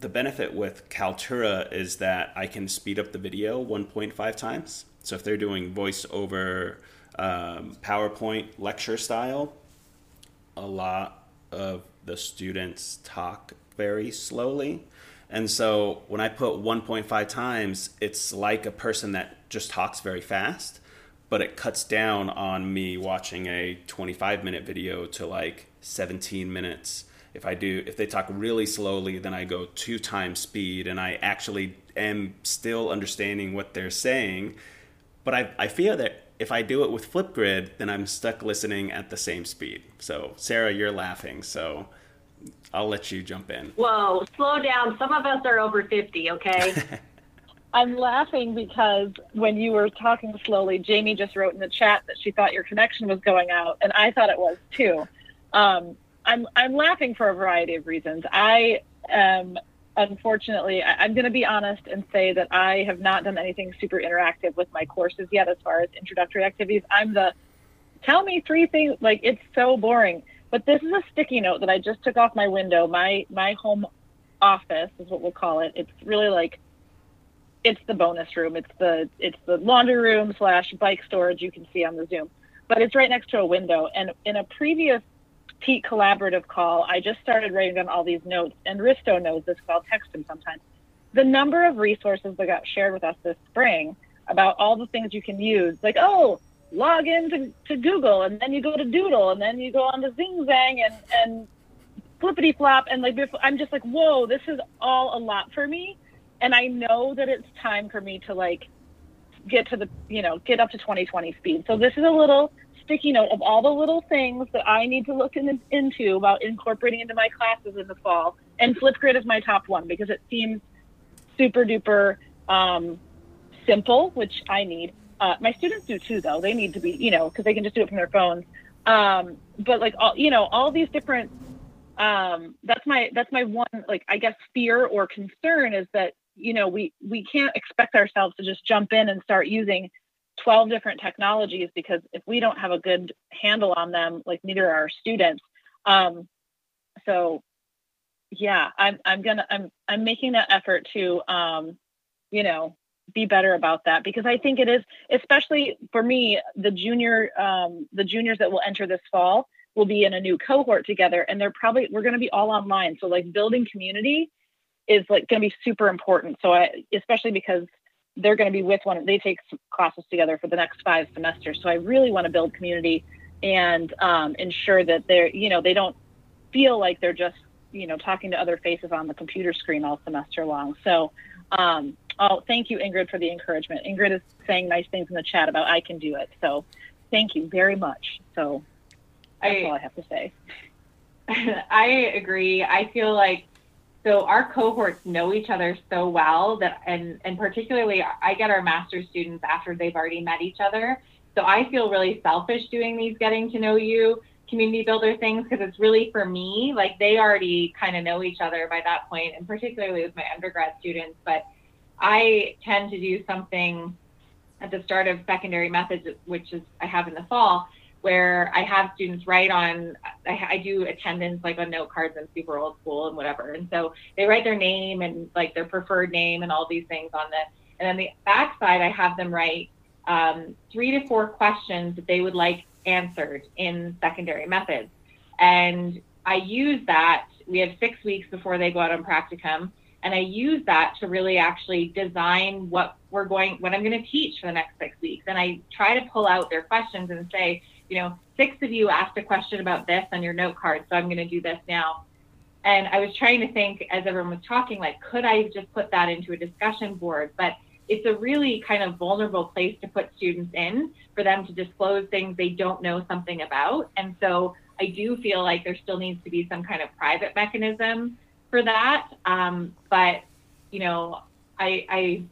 The benefit with kaltura is that i can speed up the video 1.5 times. So if they're doing voice over um, powerpoint lecture style a lot of the students talk very slowly. And so when i put 1.5 times it's like a person that just talks very fast but it cuts down on me watching a 25 minute video to like 17 minutes. If I do, if they talk really slowly, then I go two times speed and I actually am still understanding what they're saying. But I, I feel that if I do it with Flipgrid, then I'm stuck listening at the same speed. So, Sarah, you're laughing. So, I'll let you jump in. Whoa, slow down. Some of us are over 50, okay? *laughs* I'm laughing because when you were talking slowly, Jamie just wrote in the chat that she thought your connection was going out, and I thought it was too. Um, I'm I'm laughing for a variety of reasons. I am unfortunately I, am going to be honest and say that I have not done anything super interactive with my courses yet as far as introductory activities. I'm the tell me three things like it's so boring. But this is a sticky note that I just took off my window. My my home office is what we'll call it. It's really like it's the bonus room. It's the it's the laundry room slash bike storage you can see on the Zoom, but it's right next to a window. And in a previous Peak collaborative call, I just started writing down all these notes, and Risto knows this because I'll text him sometimes. The number of resources that got shared with us this spring about all the things you can use, like oh, log in to, to Google, and then you go to Doodle, and then you go on to Zing Zang and and flippity flop, and like I'm just like whoa, this is all a lot for me and I know that it's time for me to like get to the you know get up to 2020 speed. So this is a little sticky note of all the little things that I need to look in, into about incorporating into my classes in the fall. And Flipgrid is my top one because it seems super duper um, simple, which I need. Uh, my students do too, though. They need to be, you know, because they can just do it from their phones. Um, but like all, you know, all these different. Um, that's my that's my one like I guess fear or concern is that you know we we can't expect ourselves to just jump in and start using 12 different technologies because if we don't have a good handle on them like neither are our students. Um, so yeah i'm i'm gonna i'm i'm making that effort to um, you know be better about that because i think it is especially for me the junior um, the juniors that will enter this fall will be in a new cohort together and they're probably we're going to be all online. So like building community is like going to be super important. So i especially because they're going to be with one they take classes together for the next five semesters. So i really want to build community and um, ensure that they're you know they don't feel like they're just you know talking to other faces on the computer screen all semester long. So um, oh thank you ingrid for the encouragement. Ingrid is saying nice things in the chat about i can do it. So thank you very much. So that's I, all I have to say. *laughs* I agree. I feel like so our cohorts know each other so well that and and particularly I get our master's students after they've already met each other. So I feel really selfish doing these getting to know you community builder things because it's really for me like they already kind of know each other by that point and particularly with my undergrad students but I tend to do something at the start of secondary methods which is I have in the fall where I have students write on, I, I, do attendance like on note cards and super old school and whatever. And so they write their name and like their preferred name and all these things on the, and then the back side, I have them write um, three to four questions that they would like answered in secondary methods. And I use that, we have six weeks before they go out on practicum. And I use that to really actually design what we're going, what I'm going to teach for the next six weeks. And I try to pull out their questions and say, you know, six of you asked a question about this on your note card, so I'm going to do this now. And I was trying to think as everyone was talking, like, could I just put that into a discussion board? But it's a really kind of vulnerable place to put students in for them to disclose things they don't know something about. And so I do feel like there still needs to be some kind of private mechanism for that. Um, but, you know, I, I,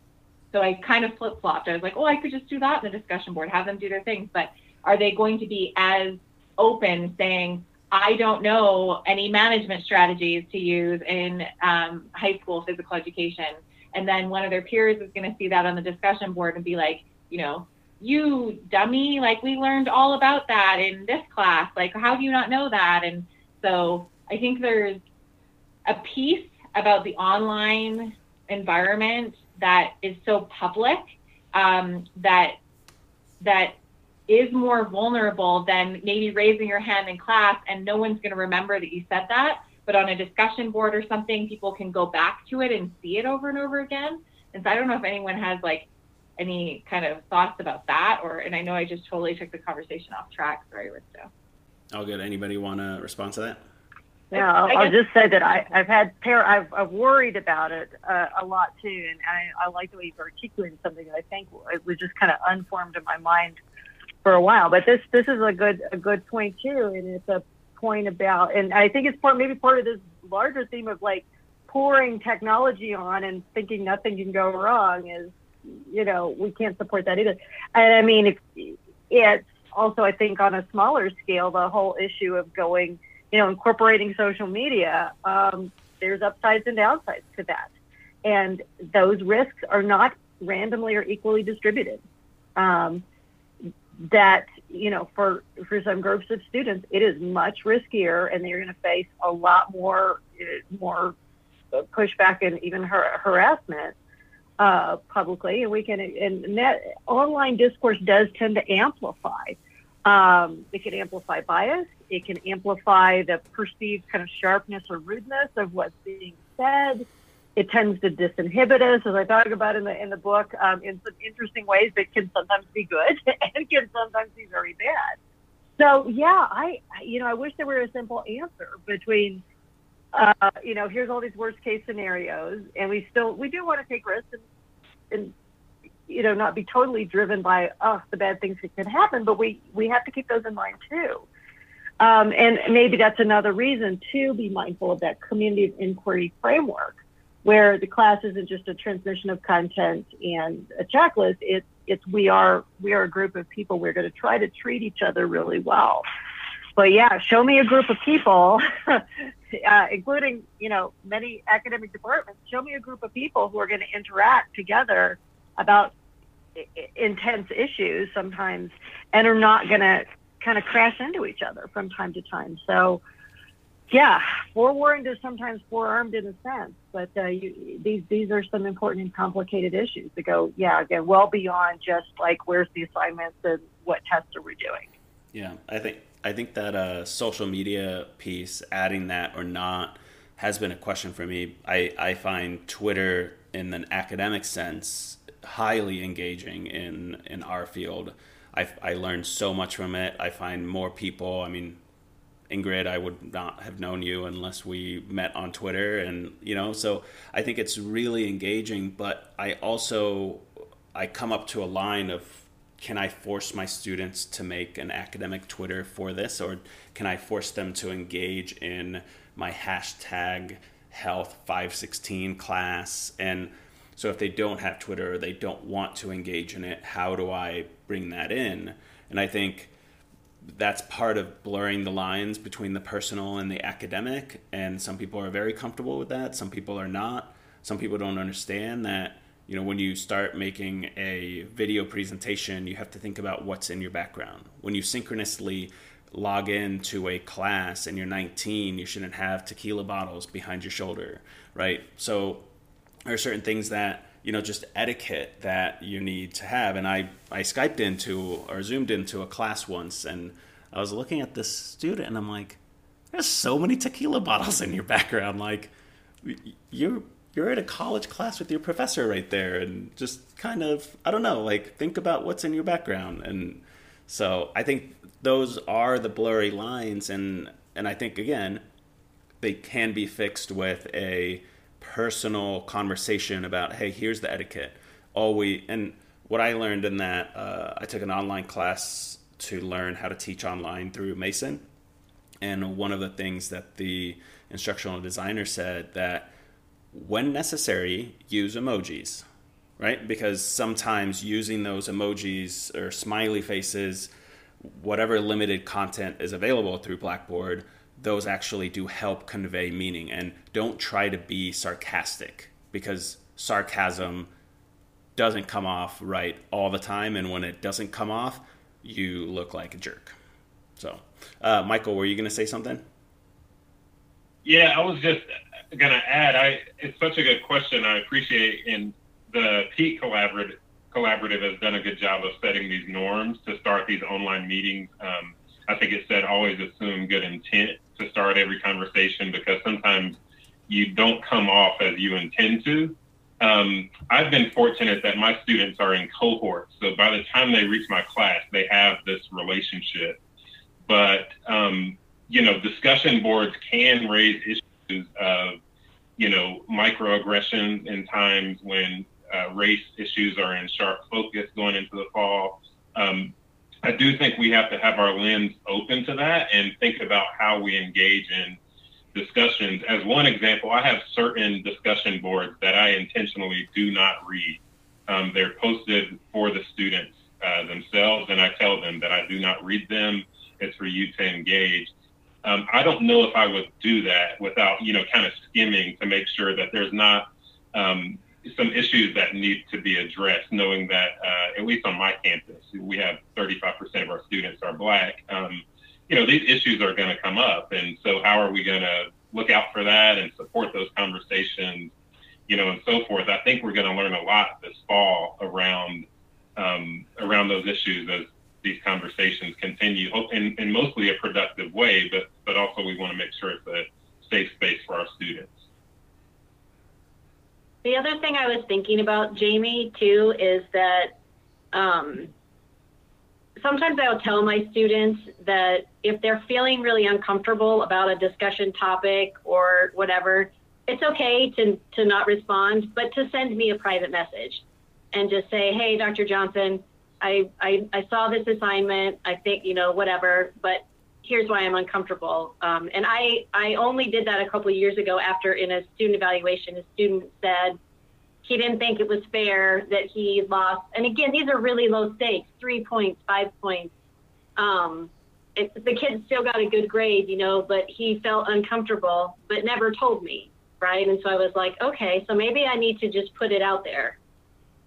so I kind of flip flopped. I was like, oh, I could just do that in the discussion board, have them do their things. But are they going to be as open saying, I don't know any management strategies to use in um, high school physical education? And then one of their peers is going to see that on the discussion board and be like, you know, you dummy, like we learned all about that in this class. Like, how do you not know that? And so I think there's a piece about the online environment that is so public um, that that is more vulnerable than maybe raising your hand in class and no one's going to remember that you said that. But on a discussion board or something, people can go back to it and see it over and over again. And so I don't know if anyone has like any kind of thoughts about that, or and I know I just totally took the conversation off track. Sorry, Risto. All good. Anybody want to respond to that? Yeah, I'll, I'll, just say that I, have had pair. I've, I've worried about it uh, a lot too, and I, I like the way you've articulated something that I think it was just kind of unformed in my mind for a while. But this this is a good a good point too, and it's a point about, and I think it's part maybe part of this larger theme of like pouring technology on and thinking nothing can go wrong is, you know, we can't support that either. And I mean, if it's also I think on a smaller scale, the whole issue of going, you know, incorporating social media. Um, there's upsides and downsides to that, and those risks are not randomly or equally distributed. Um, that you know for for some groups of students it is much riskier and they're going to face a lot more more pushback and even har- harassment uh, publicly. And we can and net online discourse does tend to amplify um, it can amplify bias. It can amplify the perceived kind of sharpness or rudeness of what's being said it tends to disinhibit us, as I talk about in the in the book, um, in some interesting ways that can sometimes be good *laughs* and can sometimes be very bad. So yeah, I you know I wish there were a simple answer between uh, you know here's all these worst case scenarios, and we still we do want to take risks and, and you know not be totally driven by oh the bad things that can happen, but we we have to keep those in mind too. Um, and maybe that's another reason to be mindful of that community of inquiry framework where the class isn't just a transmission of content and a checklist. It's it's we are we are a group of people. We're going to try to treat each other really well. But yeah, show me a group of people, *laughs* uh, including you know many academic departments. Show me a group of people who are going to interact together about intense issues sometimes, and are not going to kind of crash into each other from time to time. So yeah, forewarned is sometimes forearmed in a sense, but uh, you, these these are some important and complicated issues that go, yeah, again, well beyond just like where's the assignments and what tests are we doing. Yeah, I think I think that uh, social media piece, adding that or not, has been a question for me. I, I find Twitter in an academic sense highly engaging in in our field. I I learned so much from it. I find more people. I mean, Ingrid, I would not have known you unless we met on Twitter, and you know, so I think it's really engaging. But I also I come up to a line of can I force my students to make an academic Twitter for this, or can I force them to engage in my hashtag health 516 class and so if they don't have Twitter or they don't want to engage in it, how do I bring that in? And I think that's part of blurring the lines between the personal and the academic. And some people are very comfortable with that. Some people are not. Some people don't understand that, you know, when you start making a video presentation, you have to think about what's in your background. When you synchronously log into a class and you're 19, you shouldn't have tequila bottles behind your shoulder, right? So there are certain things that you know just etiquette that you need to have. And i i skyped into or zoomed into a class once and i was looking at this student and i'm like there's so many tequila bottles in your background. Like you're you're at a college class with your professor right there and just kind of i don't know like think about what's in your background. And so i think those are the blurry lines and and i think again they can be fixed with a personal conversation about, hey, here's the etiquette. All we and what I learned in that, uh, I took an online class to learn how to teach online through Mason, and one of the things that the instructional designer said that when necessary, use emojis, right? Because sometimes using those emojis or smiley faces, whatever limited content is available through Blackboard those actually do help convey meaning. And don't try to be sarcastic because sarcasm doesn't come off right all the time. And when it doesn't come off you look like a jerk. So uh, michael were you going to say something? Yeah i was just going to add i it's such a good question. I appreciate in the peak collaborative collaborative has done a good job of setting these norms to start these online meetings. Um, I think it said always assume good intent to start every conversation because sometimes you don't come off as you intend to. Um, I've been fortunate that my students are in cohorts. So by the time they reach my class, they have this relationship. But, um, you know, discussion boards can raise issues of, you know, microaggressions in times when uh, race issues are in sharp focus going into the fall. Um, I do think we have to have our lens open to that and think about how we engage in discussions. As one example, I have certain discussion boards that I intentionally do not read. Um, they're posted for the students uh, themselves, and I tell them that I do not read them. It's for you to engage. Um, I don't know if I would do that without, you know, kind of skimming to make sure that there's not um, some issues that need to be addressed, knowing that uh, at least on my campus, we have 35% of our students are black. Um, you know, these issues are going to come up, and so how are we going to look out for that and support those conversations, you know, and so forth? I think we're going to learn a lot this fall around um, around those issues as these conversations continue, in, in mostly a productive way, but but also we want to make sure it's a safe space for our students. The other thing I was thinking about, Jamie, too, is that um, sometimes I'll tell my students that if they're feeling really uncomfortable about a discussion topic or whatever, it's okay to, to not respond, but to send me a private message and just say, hey, Dr. Johnson, I, I, I saw this assignment. I think, you know, whatever, but here's why I'm uncomfortable. Um, and I, I only did that a couple of years ago after in a student evaluation, a student said he didn't think it was fair that he lost. And again, these are really low stakes, three points, five points. Um, it, the kid still got a good grade, you know, but he felt uncomfortable, but never told me. Right. And so I was like, okay, so maybe I need to just put it out there.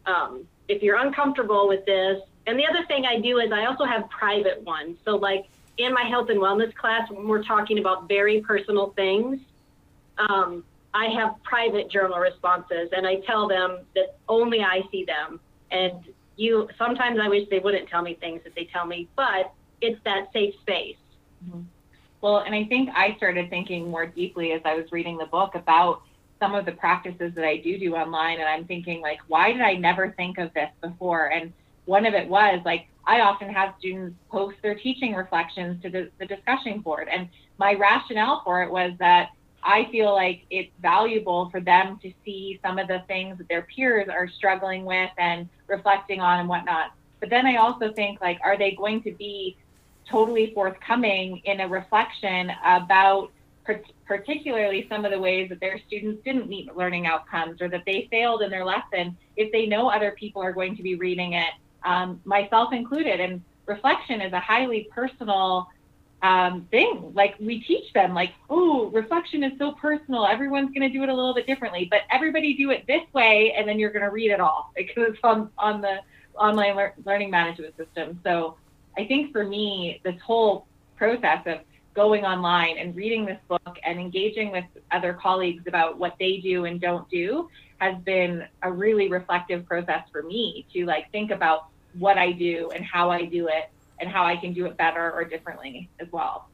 Um, if you're uncomfortable with this, and the other thing I do is I also have private ones. So like in my health and wellness class, when we're talking about very personal things, um, I have private journal responses and I tell them that only I see them. And you, sometimes I wish they wouldn't tell me things that they tell me, but it's that safe space. Mm-hmm. Well, and I think I started thinking more deeply as I was reading the book about some of the practices that I do do online, and I'm thinking like, why did I never think of this before? And one of it was like I often have students post their teaching reflections to the, the discussion board, and my rationale for it was that I feel like it's valuable for them to see some of the things that their peers are struggling with and reflecting on and whatnot. But then I also think like, are they going to be totally forthcoming in a reflection about particularly some of the ways that their students didn't meet learning outcomes or that they failed in their lesson if they know other people are going to be reading it, um, myself included. And reflection is a highly personal um, thing. Like we teach them, like, oh, reflection is so personal. Everyone's going to do it a little bit differently, but everybody do it this way, and then you're going to read it all *laughs* because it's on on the online le- learning management system. So I think for me, this whole process of going online and reading this book and engaging with other colleagues about what they do and don't do has been a really reflective process for me to like think about what I do and how I do it and how I can do it better or differently as well.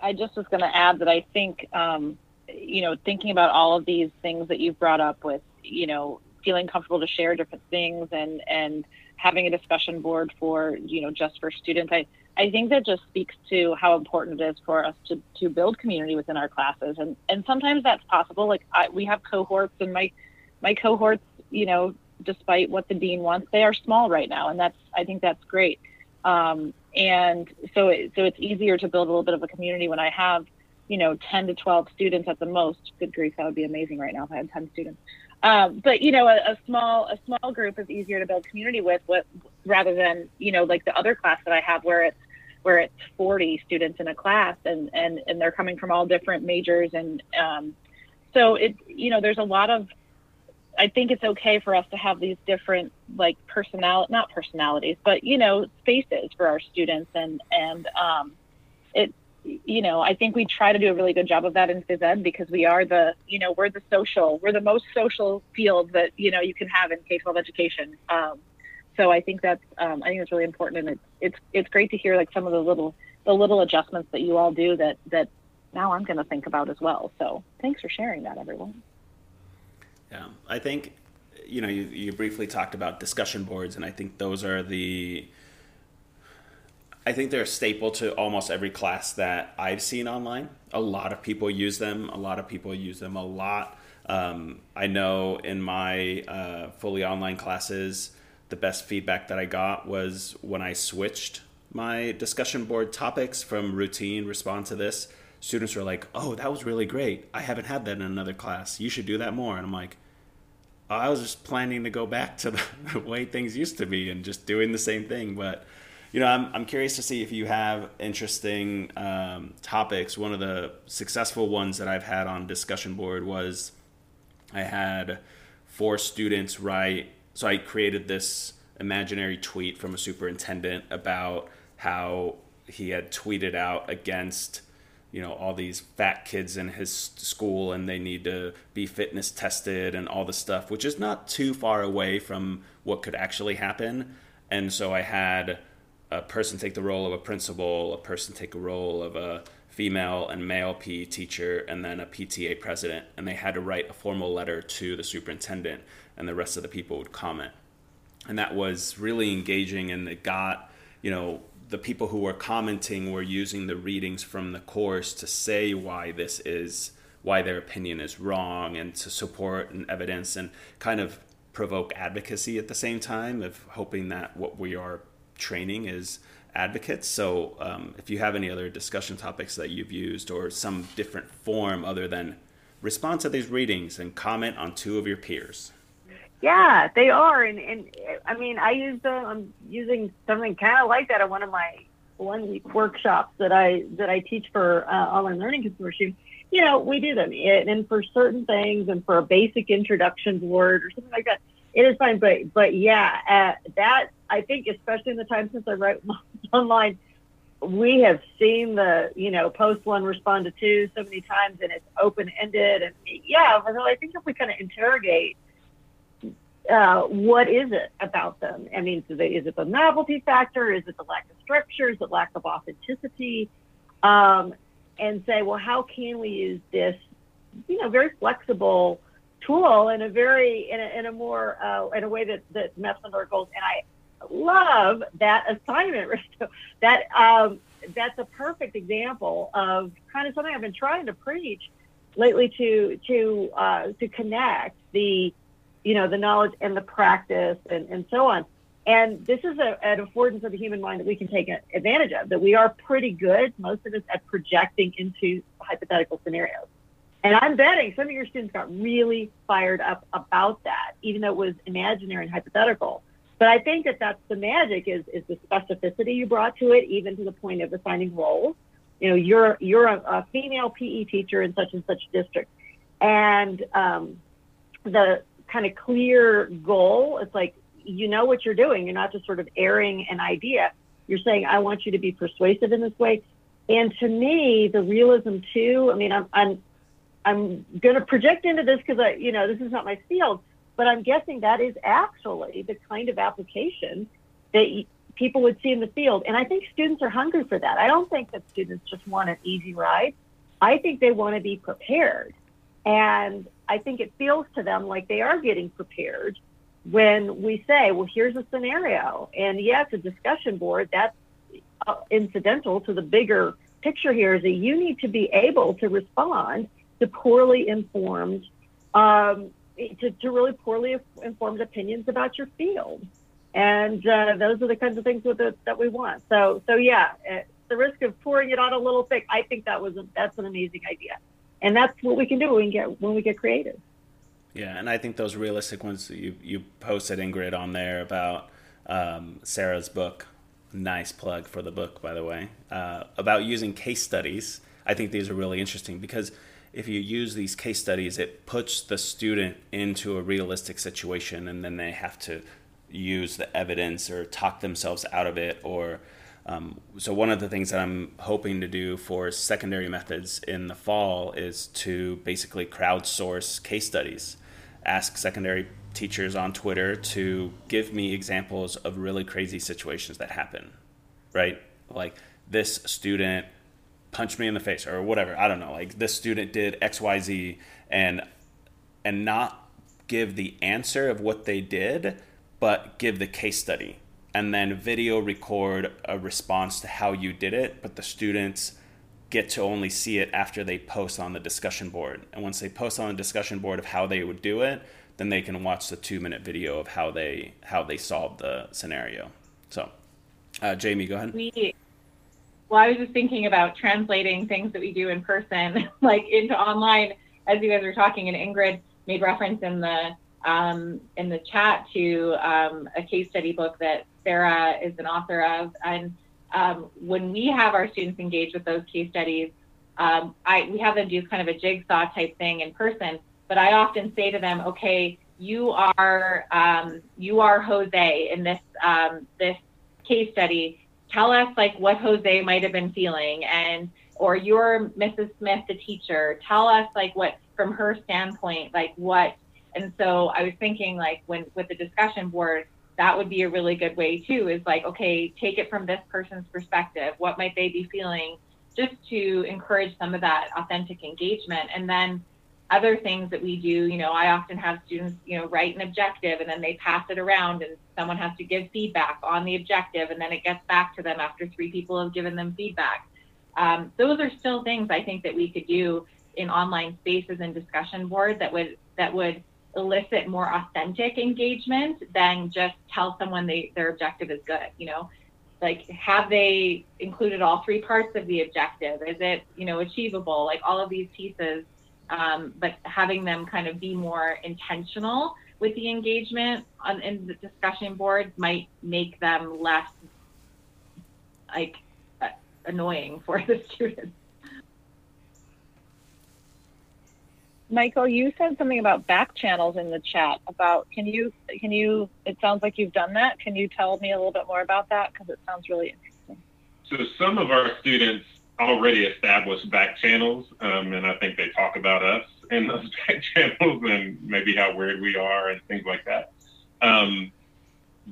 I just was going to add that I think, um, you know, thinking about all of these things that you've brought up with, you know, feeling comfortable to share different things and and having a discussion board for, you know, just for students. I I think that just speaks to how important it is for us to to build community within our classes, and and sometimes that's possible. Like I, we have cohorts, and my my cohorts, you know, despite what the dean wants. They are small right now, and that's I think that's great. Um, and so it, so it's easier to build a little bit of a community when I have, you know, 10 to 12 students at the most. Good grief, that would be amazing right now if I had 10 students. Um, but you know, a, a, small a small group is easier to build community with, what rather than you know like the other class that I have where it's where it's 40 students in a class and and and they're coming from all different majors and um, so it you know there's a lot of I think it's okay for us to have these different like personal not personalities, but you know, spaces for our students and and um it you know, I think we try to do a really good job of that in phys ed because we are the, you know, we're the social, we're the most social field that, you know, you can have in K-12 education. Um, so I think that's, um, I think it's really important. And it's, it's, it's great to hear like some of the little, the little adjustments that you all do that, that now I'm going to think about as well. So thanks for sharing that, everyone. Yeah, I think you know you, you briefly talked about discussion boards, and I think those are the I think they're a staple to almost every class that I've seen online. A lot of people use them. A lot of people use them a lot. Um, I know in my uh, fully online classes, the best feedback that I got was when I switched my discussion board topics from routine respond to this students are like, "Oh, that was really great. I haven't had that in another class. You should do that more." And I'm like, oh, "I was just planning to go back to *laughs* the way things used to be and just doing the same thing." But you know, I'm I'm curious to see if you have interesting um, topics. One of the successful ones that I've had on discussion board was I had four students write. So I created this imaginary tweet from a superintendent about how he had tweeted out against you know all these fat kids in his school and they need to be fitness tested and all this stuff which is not too far away from what could actually happen. And so i had a person take the role of a principal a person take a role of a female and male PE teacher and then a PTA president. And they had to write a formal letter to the superintendent and the rest of the people would comment. And that was really engaging and it got you know the people who were commenting were using the readings from the course to say why this is why their opinion is wrong and to support and evidence and kind of provoke advocacy at the same time of hoping that what we are training is advocates. So um, if you have any other discussion topics that you've used or some different form other than respond to these readings and comment on two of your peers yeah, they are, and and I mean, I use them. I'm using something kind of like that at one of my one week workshops that I that I teach for uh, Online Learning Consortium. You know, we do them, and for certain things, and for a basic introduction board or something like that, it is fine. But but yeah, uh, that I think, especially in the time since I write *laughs* online, we have seen the you know post one respond to two so many times, and it's open ended, and yeah, I think if we kind of interrogate uh, what is it about them? I mean, is it the novelty factor? Is it the lack of structure? Is it lack of authenticity? Um, and say, well, how can we use this, you know, very flexible tool in a very in a, in a more uh, in a way that that met our goals. And I love that assignment. *laughs* That um, that's a perfect example of kind of something I've been trying to preach lately to to uh, to connect the you know the knowledge and the practice and, and so on. And this is a, an affordance of the human mind that we can take advantage of. That we are pretty good, most of us, at projecting into hypothetical scenarios. And I'm betting some of your students got really fired up about that, even though it was imaginary and hypothetical. But I think that that's the magic is, is the specificity you brought to it, even to the point of assigning roles. You know, you're you're a, a female PE teacher in such and such district, and um, the kind of clear goal. It's like you know what you're doing. You're not just sort of airing an idea. You're saying, I want you to be persuasive in this way. And to me, the realism too. I mean, I'm I'm I'm going to project into this because I, you know, this is not my field, but I'm guessing that is actually the kind of application that people would see in the field. And I think students are hungry for that. I don't think that students just want an easy ride. I think they want to be prepared. And I think it feels to them like they are getting prepared when we say, well, here's a scenario. And yes, a discussion board, that's uh, incidental to the bigger picture here is that you need to be able to respond to poorly informed, um, to, to really poorly informed opinions about your field. And uh, those are the kinds of things that we want. So, so yeah, at the risk of pouring it on a little thick, I think that was a, that's an amazing idea, and that's what we can do when we get when we get creative. Yeah, and I think those realistic ones you you posted Ingrid on there about um, Sarah's book. Nice plug for the book, by the way. Uh, about using case studies. I think these are really interesting because if you use these case studies, it puts the student into a realistic situation, and then they have to use the evidence or talk themselves out of it. Or um, so one of the things that I'm hoping to do for secondary methods in the fall is to basically crowdsource case studies, ask secondary teachers on Twitter to give me examples of really crazy situations that happen, right? Like this student punched me in the face or whatever. I don't know. Like this student did X, Y, Z, and and not give the answer of what they did, but give the case study and then video record a response to how you did it. But the students get to only see it after they post on the discussion board. And once they post on the discussion board of how they would do it, then they can watch the two minute video of how they how they solved the scenario. So, uh, Jamie, go ahead. We well, I was just thinking about translating things that we do in person, *laughs* like into online, as you guys were talking. And Ingrid made reference in the um, in the chat to um, a case study book that Sarah is an author of. And um, when we have our students engage with those case studies, um, I we have them do kind of a jigsaw type thing in person. But I often say to them, okay, you are um, you are Jose in this um, this case study tell us like what Jose might have been feeling and or you're Mrs. Smith, the teacher, tell us like what from her standpoint, like what and so I was thinking like when with the discussion board, that would be a really good way too, is like, okay, take it from this person's perspective. What might they be feeling? Just to encourage some of that authentic engagement. And then other things that we do, you know, I often have students, you know, write an objective and then they pass it around and someone has to give feedback on the objective and then it gets back to them after three people have given them feedback. Um, those are still things I think that we could do in online spaces and discussion boards that would that would elicit more authentic engagement than just tell someone they, their objective is good, you know. Like have they included all three parts of the objective? Is it, you know, achievable? Like all of these pieces um, but having them kind of be more intentional with the engagement on in the discussion boards might make them less like annoying for the *laughs* students. Michael, you said something about back channels in the chat. About can you can you? It sounds like you've done that. Can you tell me a little bit more about that? Because it sounds really interesting. So some of our students already established back channels, um, and I think they talk about us in those *laughs* back channels and maybe how weird we are and things like that. Um,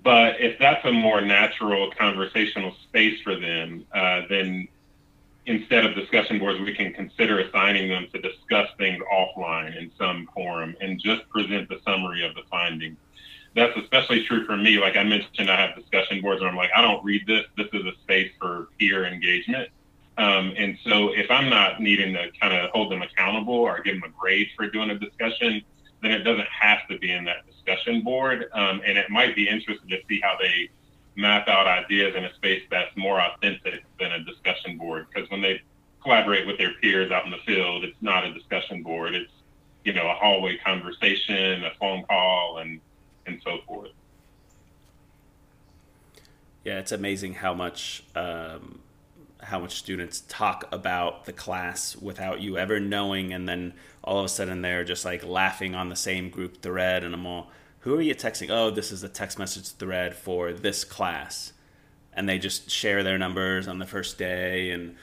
but if that's a more natural conversational space for them, uh, then instead of discussion boards, we can consider assigning them to discuss things offline in some forum and just present the summary of the findings. That's especially true for me. Like I mentioned, I have discussion boards where I'm like, I don't read this. This is a space for peer engagement. Um, and so if I'm not needing to kind of hold them accountable or give them a grade for doing a discussion, then it doesn't have to be in that discussion board. Um, and it might be interesting to see how they map out ideas in a space that's more authentic than a discussion board. Because when they collaborate with their peers out in the field, it's not a discussion board. It's you know a hallway conversation, a phone call, and and so forth. Yeah, it's amazing how much um, how much students talk about the class without you ever knowing, and then all of a sudden they're just like laughing on the same group thread, and I'm all, who are you texting? Oh, this is the text message thread for this class, and they just share their numbers on the first day, and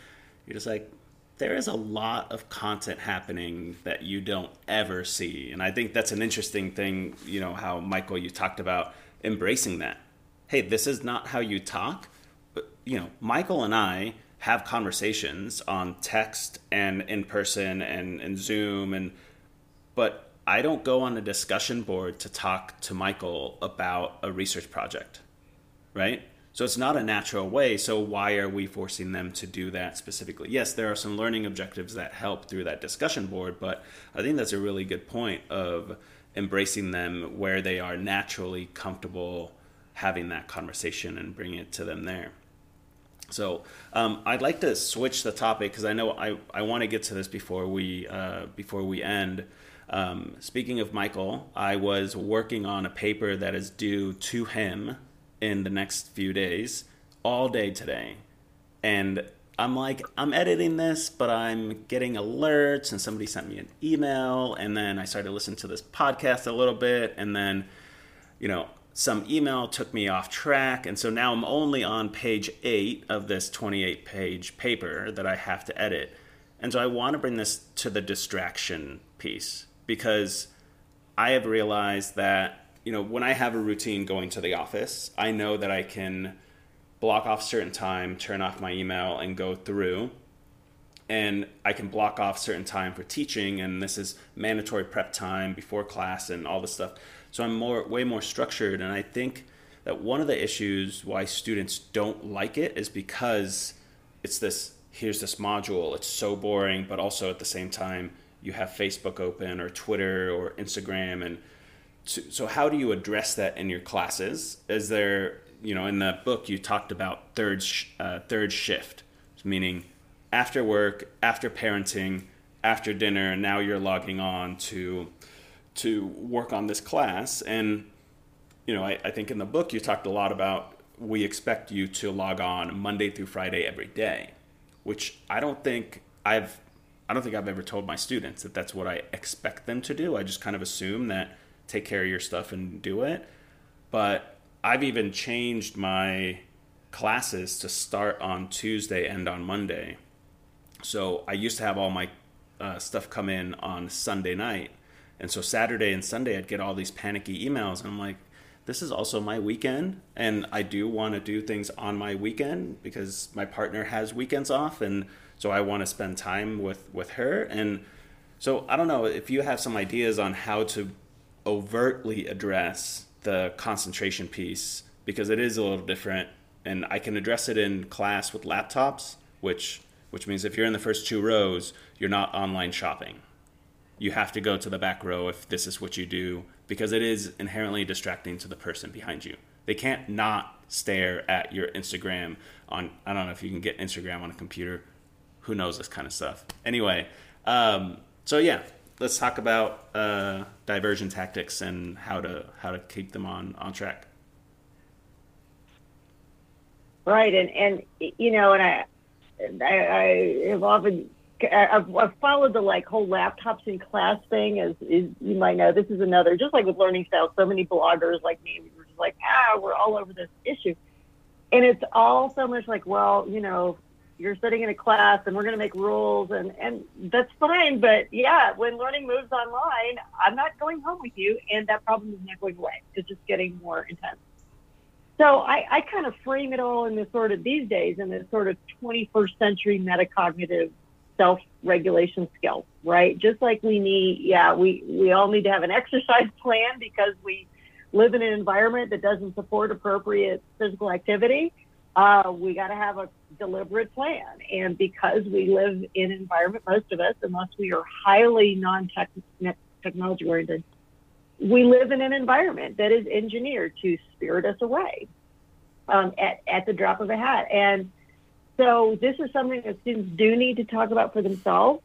you're just like, there is a lot of content happening that you don't ever see, and I think that's an interesting thing. You know how Michael you talked about embracing that. Hey, this is not how you talk. But, you know, Michael and I have conversations on text and in person and, and Zoom and but I don't go on a discussion board to talk to Michael about a research project. Right? So it's not a natural way. So why are we forcing them to do that specifically? Yes, there are some learning objectives that help through that discussion board, but I think that's a really good point of embracing them where they are naturally comfortable having that conversation and bringing it to them there. So um, I'd like to switch the topic because I know I, I want to get to this before we uh, before we end. Um, speaking of Michael, I was working on a paper that is due to him in the next few days, all day today, and I'm like I'm editing this, but I'm getting alerts, and somebody sent me an email, and then I started listening to this podcast a little bit, and then you know some email took me off track. And so now i'm only on page 8 of this 28 page paper that i have to edit. And so i want to bring this to the distraction piece because i have realized that you know when i have a routine going to the office i know that i can block off certain time turn off my email and go through. And i can block off certain time for teaching and this is mandatory prep time before class and all this stuff. So I'm more way more structured, and I think that one of the issues why students don't like it is because it's this here's this module it's so boring but also at the same time you have facebook open or twitter or instagram and so, so how do you address that in your classes is there you know in the book you talked about third sh- uh, third shift meaning after work after parenting after dinner and now you're logging on to to work on this class. And, you know, I, I think in the book you talked a lot about we expect you to log on Monday through Friday every day, which I don't think I've I don't think I've ever told my students that that's what I expect them to do. I just kind of assume that take care of your stuff and do it. But I've even changed my classes to start on Tuesday and on Monday. So I used to have all my uh, stuff come in on Sunday night, and so Saturday and Sunday, I'd get all these panicky emails. And I'm like, this is also my weekend. And I do want to do things on my weekend because my partner has weekends off. And so I want to spend time with, with her. And so I don't know if you have some ideas on how to overtly address the concentration piece because it is a little different. And I can address it in class with laptops, which which means if you're in the first two rows, you're not online shopping you have to go to the back row if this is what you do because it is inherently distracting to the person behind you. They can't not stare at your Instagram on I don't know if you can get Instagram on a computer. Who knows this kind of stuff. Anyway, um, so yeah, let's talk about uh, diversion tactics and how to how to keep them on on track. Right, and and you know, and I I, I have often I've, I've, followed the like whole laptops in class thing as is you might know this is another just like with learning styles so many bloggers like me we were just like ah we're all over this issue and it's all so much like well you know you're sitting in a class and we're going to make rules and, and that's fine. But yeah, when learning moves online, I'm not going home with you and that problem is not going away. It's just getting more intense. So I, I kind of frame it all in this sort of these days in this sort of 21st century metacognitive self-regulation skill, right? Just like we need, yeah, we, we all need to have an exercise *laughs* plan because we live in an environment that doesn't support appropriate physical activity. Uh, we got to have a deliberate plan. And because we live in an environment, most of us, unless we are highly non-technology oriented, we live in an environment that is engineered to spirit us away um, at, at the drop of a hat. And so this is something that students do need to talk about for themselves,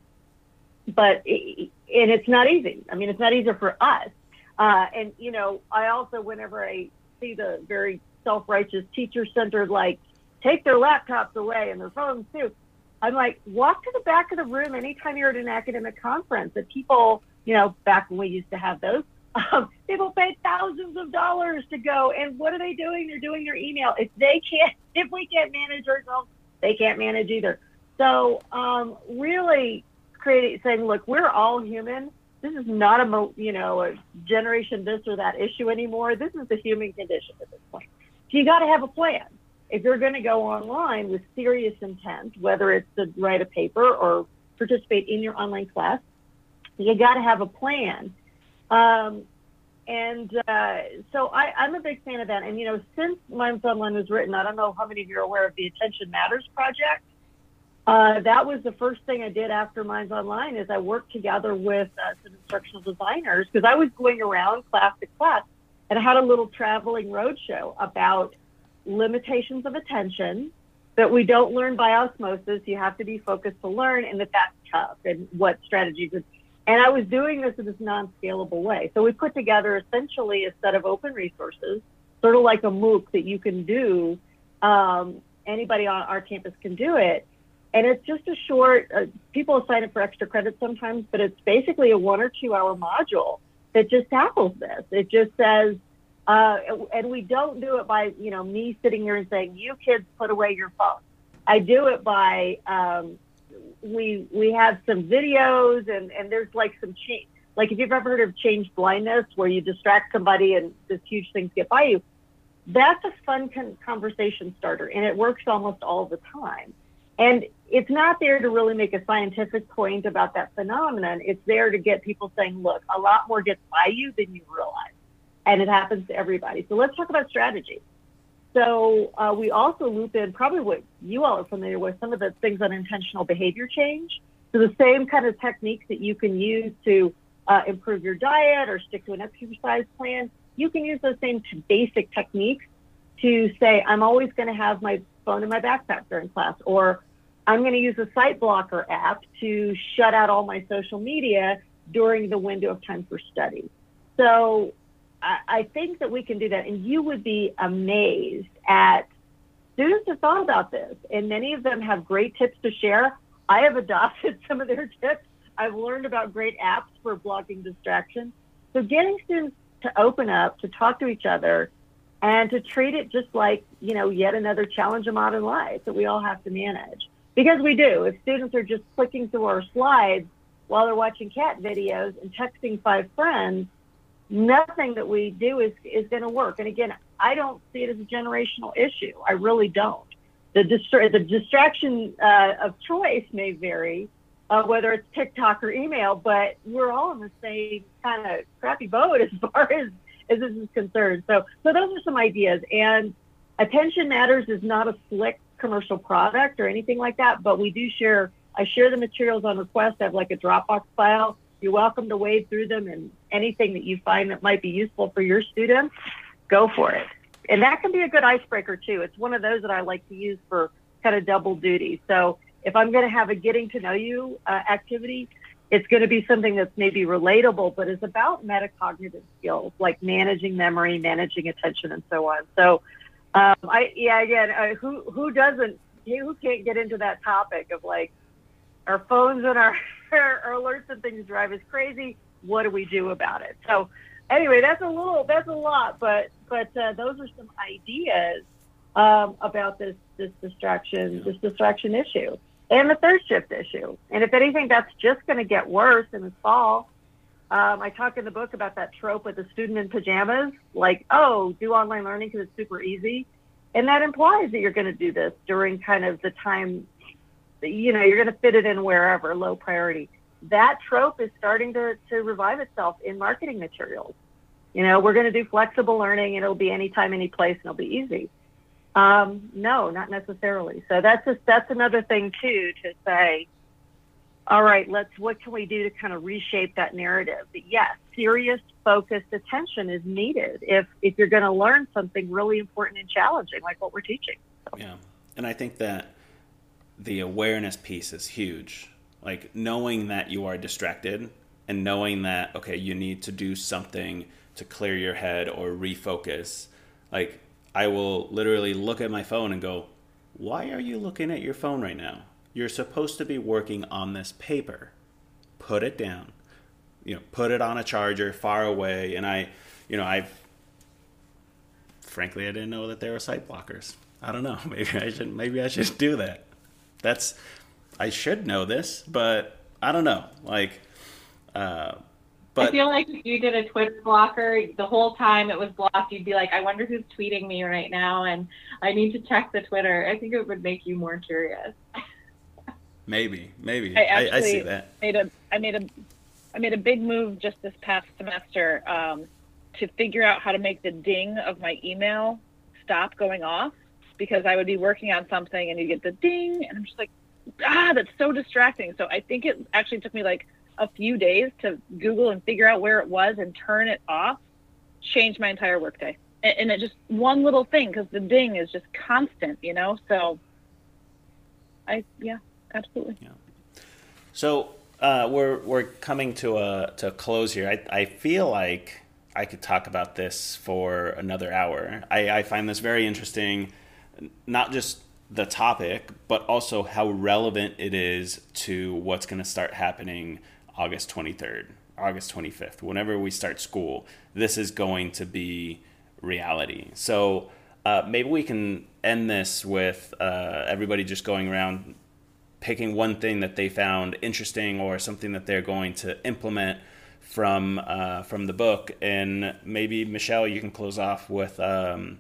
but it, and it's not easy. I mean, it's not easier for us. Uh, and you know, I also, whenever I see the very self-righteous teacher-centered, like take their laptops away and their phones too, I'm like, walk to the back of the room anytime you're at an academic conference. That people, you know, back when we used to have those, um, people pay thousands of dollars to go, and what are they doing? They're doing their email. If they can't, *laughs* if we can't manage ourselves they can't manage either. So um, really creating saying, look, we're all human. This is not a you know a generation this or that issue anymore. This is the human condition at this point. So you got to have a plan. If you're going to go online with serious intent, whether it's to write a paper or participate in your online class, you got to have a plan. Um, and uh, so I, am a big fan of that. And you know, since Minds Online was written, I don't know how many of you are aware of the Attention Matters project. Uh, that was the first thing I did after Minds Online is I worked together with uh, some instructional designers because I was going around class to class and had a little traveling roadshow about limitations of attention that we don't learn by osmosis. You have to be focused to learn and that that's tough and what strategies. And I was doing this in this non-scalable way. So we put together essentially a set of open resources, sort of like a MOOC that you can do. Um, anybody on our campus can do it. And it's just a short, uh, people sign up for extra credit sometimes, but it's basically a one or two hour module that just tackles this. It just says, uh, and we don't do it by, you know, me sitting here and saying, you kids put away your phone. I do it by um, we we have some videos and and there's like some change like if you've ever heard of change blindness where you distract somebody and this huge things get by you that's a fun con- conversation starter and it works almost all the time and it's not there to really make a scientific point about that phenomenon. It's there to get people saying look a lot more gets by you than you realize. And it happens to everybody. So let's talk about strategy. So uh, we also loop in probably what you all are familiar with, some of the things on intentional behavior change. So the same kind of techniques that you can use to uh, improve your diet or stick to an exercise plan, you can use those same basic techniques to say, I'm always going to have my phone in my backpack during class, or I'm going to use a site blocker app to shut out all my social media during the window of time for study. So I, think that we can do that. And you would be amazed at students have thought about this, and many of them have great tips to share. I have adopted *laughs* some of their tips. I've learned about great apps for blocking distractions. So getting students to open up, to talk to each other, and to treat it just like, you know, yet another challenge of modern life that we all have to manage. Because we do. If students are just clicking through our slides while they're watching cat videos and texting five friends, nothing that we do is is going to work. And again, I don't see it as a generational issue. I really don't. The distra- the distraction uh, of choice may vary, uh, whether it's TikTok or email, but we're all in the same kind of crappy boat *laughs* as far as as this is concerned. So so those are some ideas. And attention matters is not a slick commercial product or anything like that, but we do share. I share the materials on request. I have like a Dropbox file you're welcome to wade through them and anything that you find that might be useful for your students, go for it. And that can be a good icebreaker too. It's one of those that I like to use for kind of double duty. So if I'm going to have a getting to know you uh, activity, it's going to be something that's maybe relatable, but is about metacognitive skills like managing memory, managing attention, and so on. So, um, I yeah, again, who who doesn't who can't get into that topic of like our phones and our, *laughs* our alerts and things drive us crazy. What do we do about it? So anyway, that's a little, that's a lot, but but uh, those are some ideas um, about this this distraction, this distraction issue, and the third shift issue. And if anything, that's just going to get worse in the fall. Um, I talk in the book about that trope with the student in pajamas, like, oh, do online learning because it's super easy. And that implies that you're going to do this during kind of the time, you know, you're going to fit it in wherever, low priority. That trope is starting to, to revive itself in marketing materials. You know, we're going to do flexible learning and it'll be anytime, any place, and it'll be easy. Um, no, not necessarily. So that's just, that's another thing too to say. All right, let's. What can we do to kind of reshape that narrative? But yes, serious, focused attention is needed if if you're going to learn something really important and challenging, like what we're teaching. So. Yeah, and I think that the awareness piece is huge. Like knowing that you are distracted and knowing that okay, you need to do something to clear your head or refocus. Like I will literally look at my phone and go, Why are you looking at your phone right now? You're supposed to be working on this paper. Put it down. You know, put it on a charger far away. And I, you know, I've, frankly, I didn't know that there were site blockers. I don't know. *laughs* Maybe I should, maybe I should do that. That's, I should know this, but I don't know. Like, uh, but I feel like if you did a Twitter blocker, the whole time it was blocked, you'd be like, I wonder who's tweeting me right now, and I need to check the Twitter. I think it would make you more curious. *laughs* maybe, maybe. I, actually I, I see that. Made a, I made a, I made a big move just this past semester um, to figure out how to make the ding of my email stop going off because I would be working on something and you get the ding, and I'm just like, ah, that's so distracting. So I think it actually took me like a few days to Google and figure out where it was and turn it off changed my entire workday. And, and it just one little thing because the ding is just constant, you know. So, I yeah, absolutely. Yeah. So uh, we're we're coming to a to a close here. I I feel like I could talk about this for another hour. I, I find this very interesting, not just the topic, but also how relevant it is to what's going to start happening August 23rd, August 25th, whenever we start school, this is going to be reality. So uh, maybe we can end this with uh, everybody just going around picking one thing that they found interesting or something that they're going to implement from uh, from the book, and maybe Michelle, you can close off with um,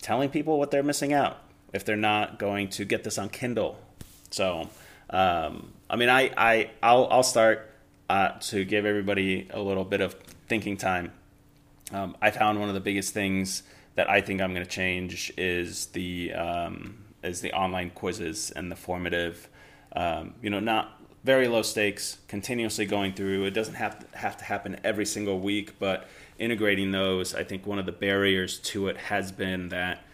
telling people what they're missing out if they're not going to get this on Kindle. So um, I mean, I, I I'll, I'll start uh, to give everybody a little bit of thinking time. Um, I found one of the biggest things that I think I'm going to change is the um, is the online quizzes and the formative. Um, you know, not very low stakes, continuously going through. It doesn't have to, have to happen every single week, but integrating those, I think one of the barriers to it has been that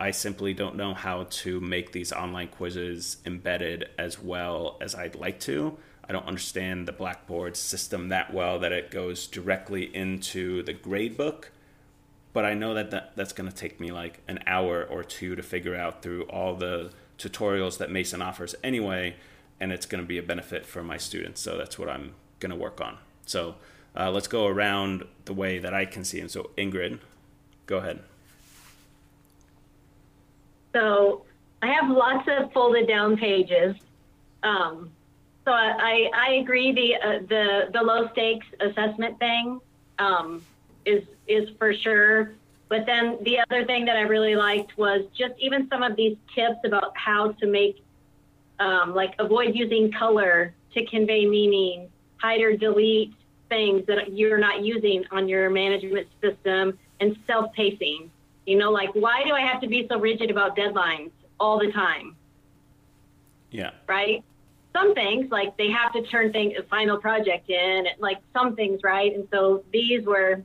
I simply don't know how to make these online quizzes embedded as well as I'd like to. I don't understand the Blackboard system that well that it goes directly into the gradebook. But I know that, that that's going to take me like an hour or two to figure out through all the tutorials that Mason offers anyway, and it's going to be a benefit for my students. So that's what I'm going to work on. So uh, let's go around the way that I can see. And so, Ingrid, go ahead. So I have lots of folded down pages. Um, so I, I agree the uh, the the low stakes assessment thing um, is is for sure. But then the other thing that I really liked was just even some of these tips about how to make um, like avoid using color to convey meaning, hide or delete things that you're not using on your management system, and self pacing. You know, like why do I have to be so rigid about deadlines all the time? Yeah. Right. Some things like they have to turn things a final project in, like some things, right? And so these were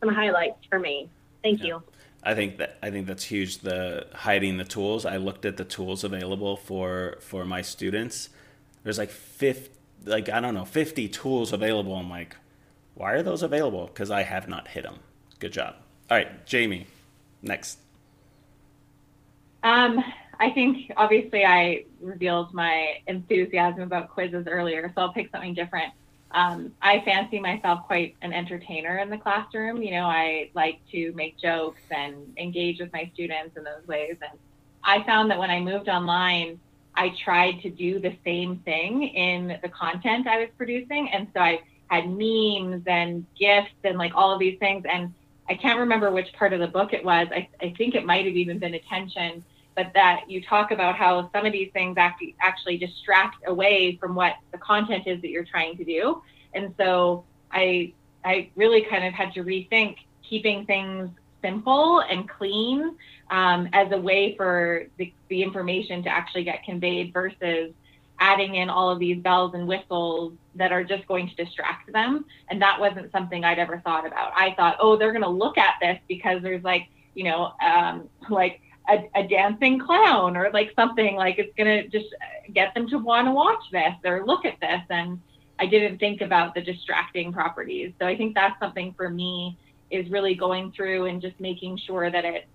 some highlights for me. Thank yeah. you. I think that I think that's huge. The hiding the tools. I looked at the tools available for for my students. There's like fifty, like I don't know, fifty tools available. I'm like, why are those available? Because I have not hit them. Good job. All right, Jamie. Next. Um, I think obviously I revealed my enthusiasm about quizzes earlier, so I'll pick something different. Um, I fancy myself quite an entertainer in the classroom. You know, I like to make jokes and engage with my students in those ways. And I found that when I moved online, I tried to do the same thing in the content I was producing. And so I had memes and GIFs and like all of these things. And I can't remember which part of the book it was. I, I think it might have even been attention, but that you talk about how some of these things actually, actually distract away from what the content is that you're trying to do. And so I, I really kind of had to rethink keeping things simple and clean um, as a way for the, the information to actually get conveyed versus adding in all of these bells and whistles that are just going to distract them. And that wasn't something I'd ever thought about. I thought, oh, they're going to look at this because there's like, you know, um, like a, a, dancing clown or like something like it's to just get them to want to watch this or look at this. And I didn't think about the distracting properties. So I think that's something for me is really going through and just making sure that it's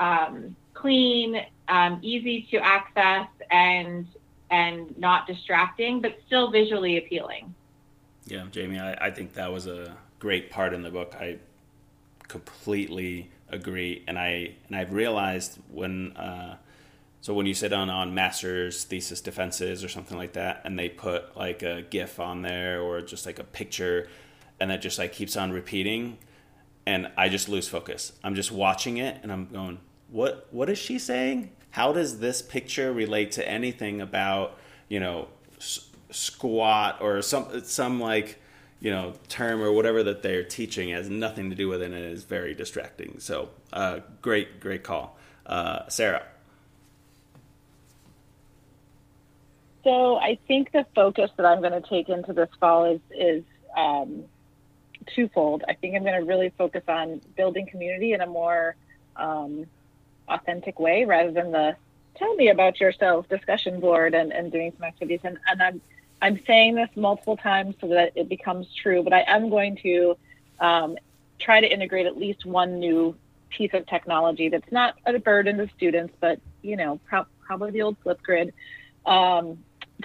um, clean, um, easy to access, and and not distracting, but still visually appealing. Yeah, Jamie, I, I think that was a great part in the book. I completely agree, and I and I've realized when uh, so when you sit on on master's thesis defenses or something like that, and they put like a GIF on there or just like a picture, and that just like keeps on repeating and I just lose focus. I'm just watching it and I'm going, what what is she saying? How does this picture relate to anything about, you know, s- squat or some some like, you know, term or whatever that they're teaching has nothing to do with it and it is very distracting. So, uh, great great call. Uh, Sarah. So I think the focus that I'm going to take into this fall is is um, twofold. I think I'm going to really focus on building community in a more um, authentic way rather than the tell me about yourself discussion board and, and doing some activities. And, and I'm, I'm saying this multiple times so that it becomes true, but I am going to um, try to integrate at least one new piece of technology that's not a burden to students, but you know, pro- probably the old Flipgrid um,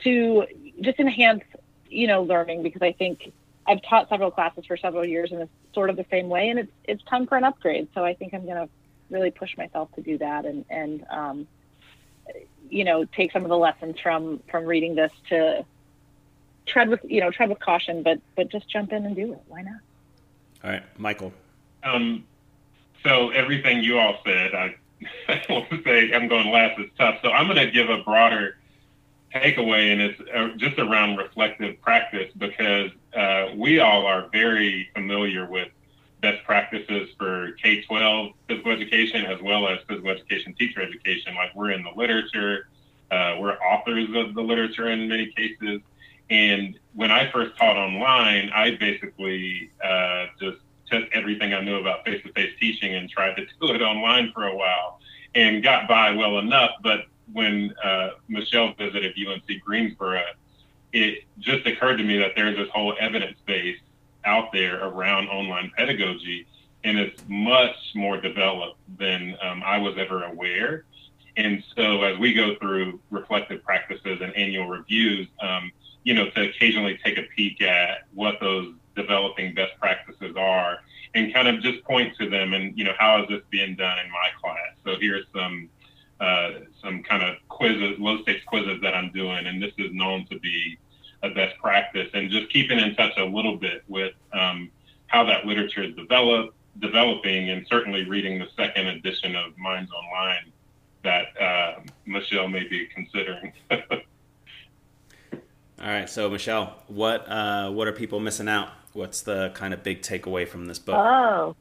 to just enhance, you know, learning because I think I've taught several classes for several years and it's sort of the same way and it's it's time for an upgrade. So I think I'm gonna really push myself to do that and, and um, you know, take some of the lessons from from reading this to tread with you know, tread with caution, but but just jump in and do it. Why not? All right, Michael. Um, so everything you all said, I, *laughs* I want to say I'm going last is tough. So I'm going to give a broader takeaway, and it's uh, just around reflective practice because uh, we all are very familiar with best practices for K 12 physical education as well as physical education teacher education. Like we're in the literature, uh, we're authors of the literature in many cases. And when I first taught online, I basically uh, just took everything I knew about face to face teaching and tried to *laughs* do it online for a while and got by well enough. But when uh, Michelle visited UNC Greensboro, it just occurred to me that there's this whole evidence base out there around online pedagogy, and it's much more developed than um, I was ever aware. And so, as we go through reflective practices and annual reviews, um, you know, to occasionally take a peek at what those developing best practices are and kind of just point to them and, you know, how is this being done in my class? So, here's some uh, some kind of quizzes, low stakes quizzes that I'm doing, and this is known to be a best practice. And just keeping in touch a little bit with um, how that literature is developed, developing, and certainly reading the second edition of Minds Online that uh, Michelle may be considering. *laughs* All right, so Michelle, what uh, what are people missing out? What's the kind of big takeaway from this book? Oh,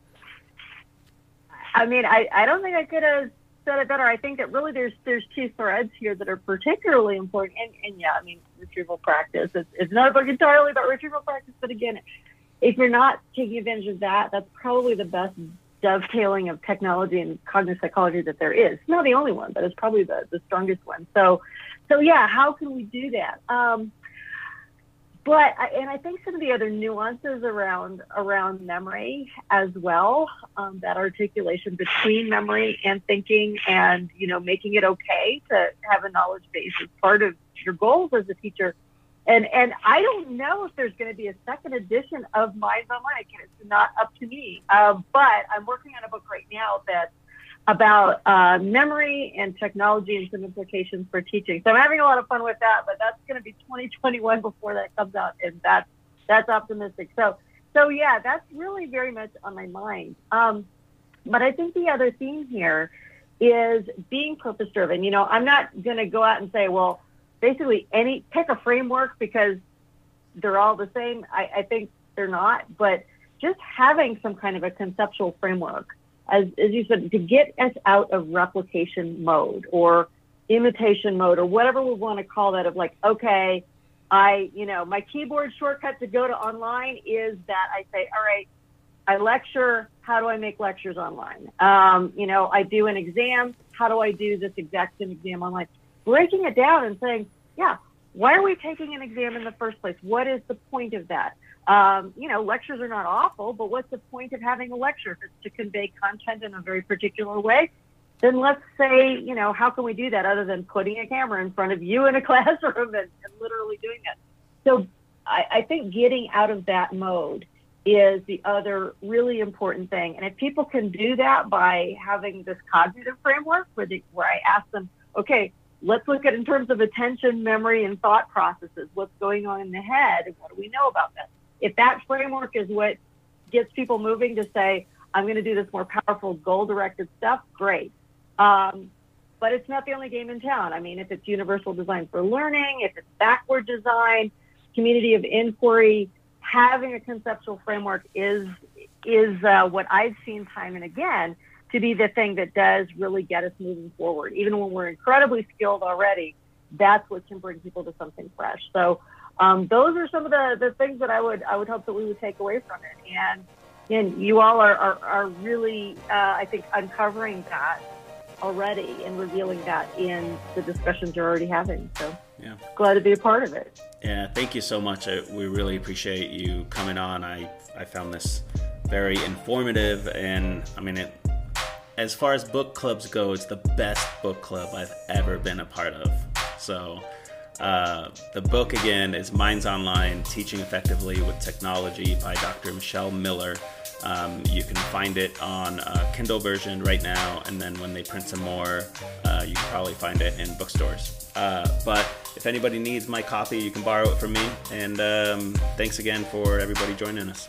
I mean, I, I don't think I could have said it better. I think that really there's there's two threads here that are particularly important. And, and yeah, I mean, retrieval practice. It's, it's not a book entirely about retrieval practice, but again, if you're not taking advantage of that, that's probably the best dovetailing of technology and cognitive psychology that there is. Not the only one, but it's probably the, the strongest one. So, so yeah, how can we do that? Um, but and I think some of the other nuances around around memory as well, um, that articulation between memory and thinking, and you know, making it okay to have a knowledge base as part of your goals as a teacher. And and I don't know if there's going to be a second edition of Minds Online. It's not up to me, um, but I'm working on a book right now that about uh, memory and technology and some implications for teaching. So I'm having a lot of fun with that, but that's going to be 2021 before that comes out, and that's that's optimistic. So so yeah, that's really very much on my mind. Um, but I think the other theme here is being purpose driven. You know, I'm not going to go out and say, well, basically any pick a framework because they're all the same. I, I think they're not, but just having some kind of a conceptual framework, as, as you said, to get us out of replication mode or imitation mode or whatever we want to call that of like, okay, I, you know, my keyboard shortcut to go to online is that I say, all right, I lecture. How do I make lectures online? Um, you know, I do an exam. How do I do this exact same exam online? Breaking it down and saying, yeah, why are we taking an exam in the first place? What is the point of that? Um, you know, lectures are not awful, but what's the point of having a lecture? If it's to convey content in a very particular way, then let's say, you know, how can we do that other than putting a camera in front of you in a *laughs* classroom and, and literally doing that? So I, I think getting out of that mode is the other really important thing. And if people can do that by having this cognitive framework where, they, where I ask them, okay, let's look at in terms of attention, memory, and thought processes, what's going on in the head, and what do we know about that? If that framework is what gets people moving to say, I'm going to do this more powerful goal directed stuff, great. Um, but it's not the only game in town. I mean, if it's universal design for learning, if it's backward design, community of inquiry, having a conceptual framework is is uh, what I've seen time and again to be the thing that does really get us moving forward. Even when we're incredibly skilled already, that's what can bring people to something fresh. So um, those are some of the, the things that I would I would hope that we would take away from it. And and you all are are, are really uh, I think uncovering that already and revealing that in the discussions you're already having. So yeah, glad to be a part of it. Yeah, thank you so much. I, we really appreciate you coming on. I I found this very informative, and I mean it. As far as book clubs go, it's the best book club I've ever been a part of. So. Uh, the book again is Minds Online Teaching Effectively with Technology by Dr. Michelle Miller. Um, you can find it on a Kindle version right now, and then when they print some more, uh, you can probably find it in bookstores. Uh, but if anybody needs my copy, you can borrow it from me. And um, thanks again for everybody joining us.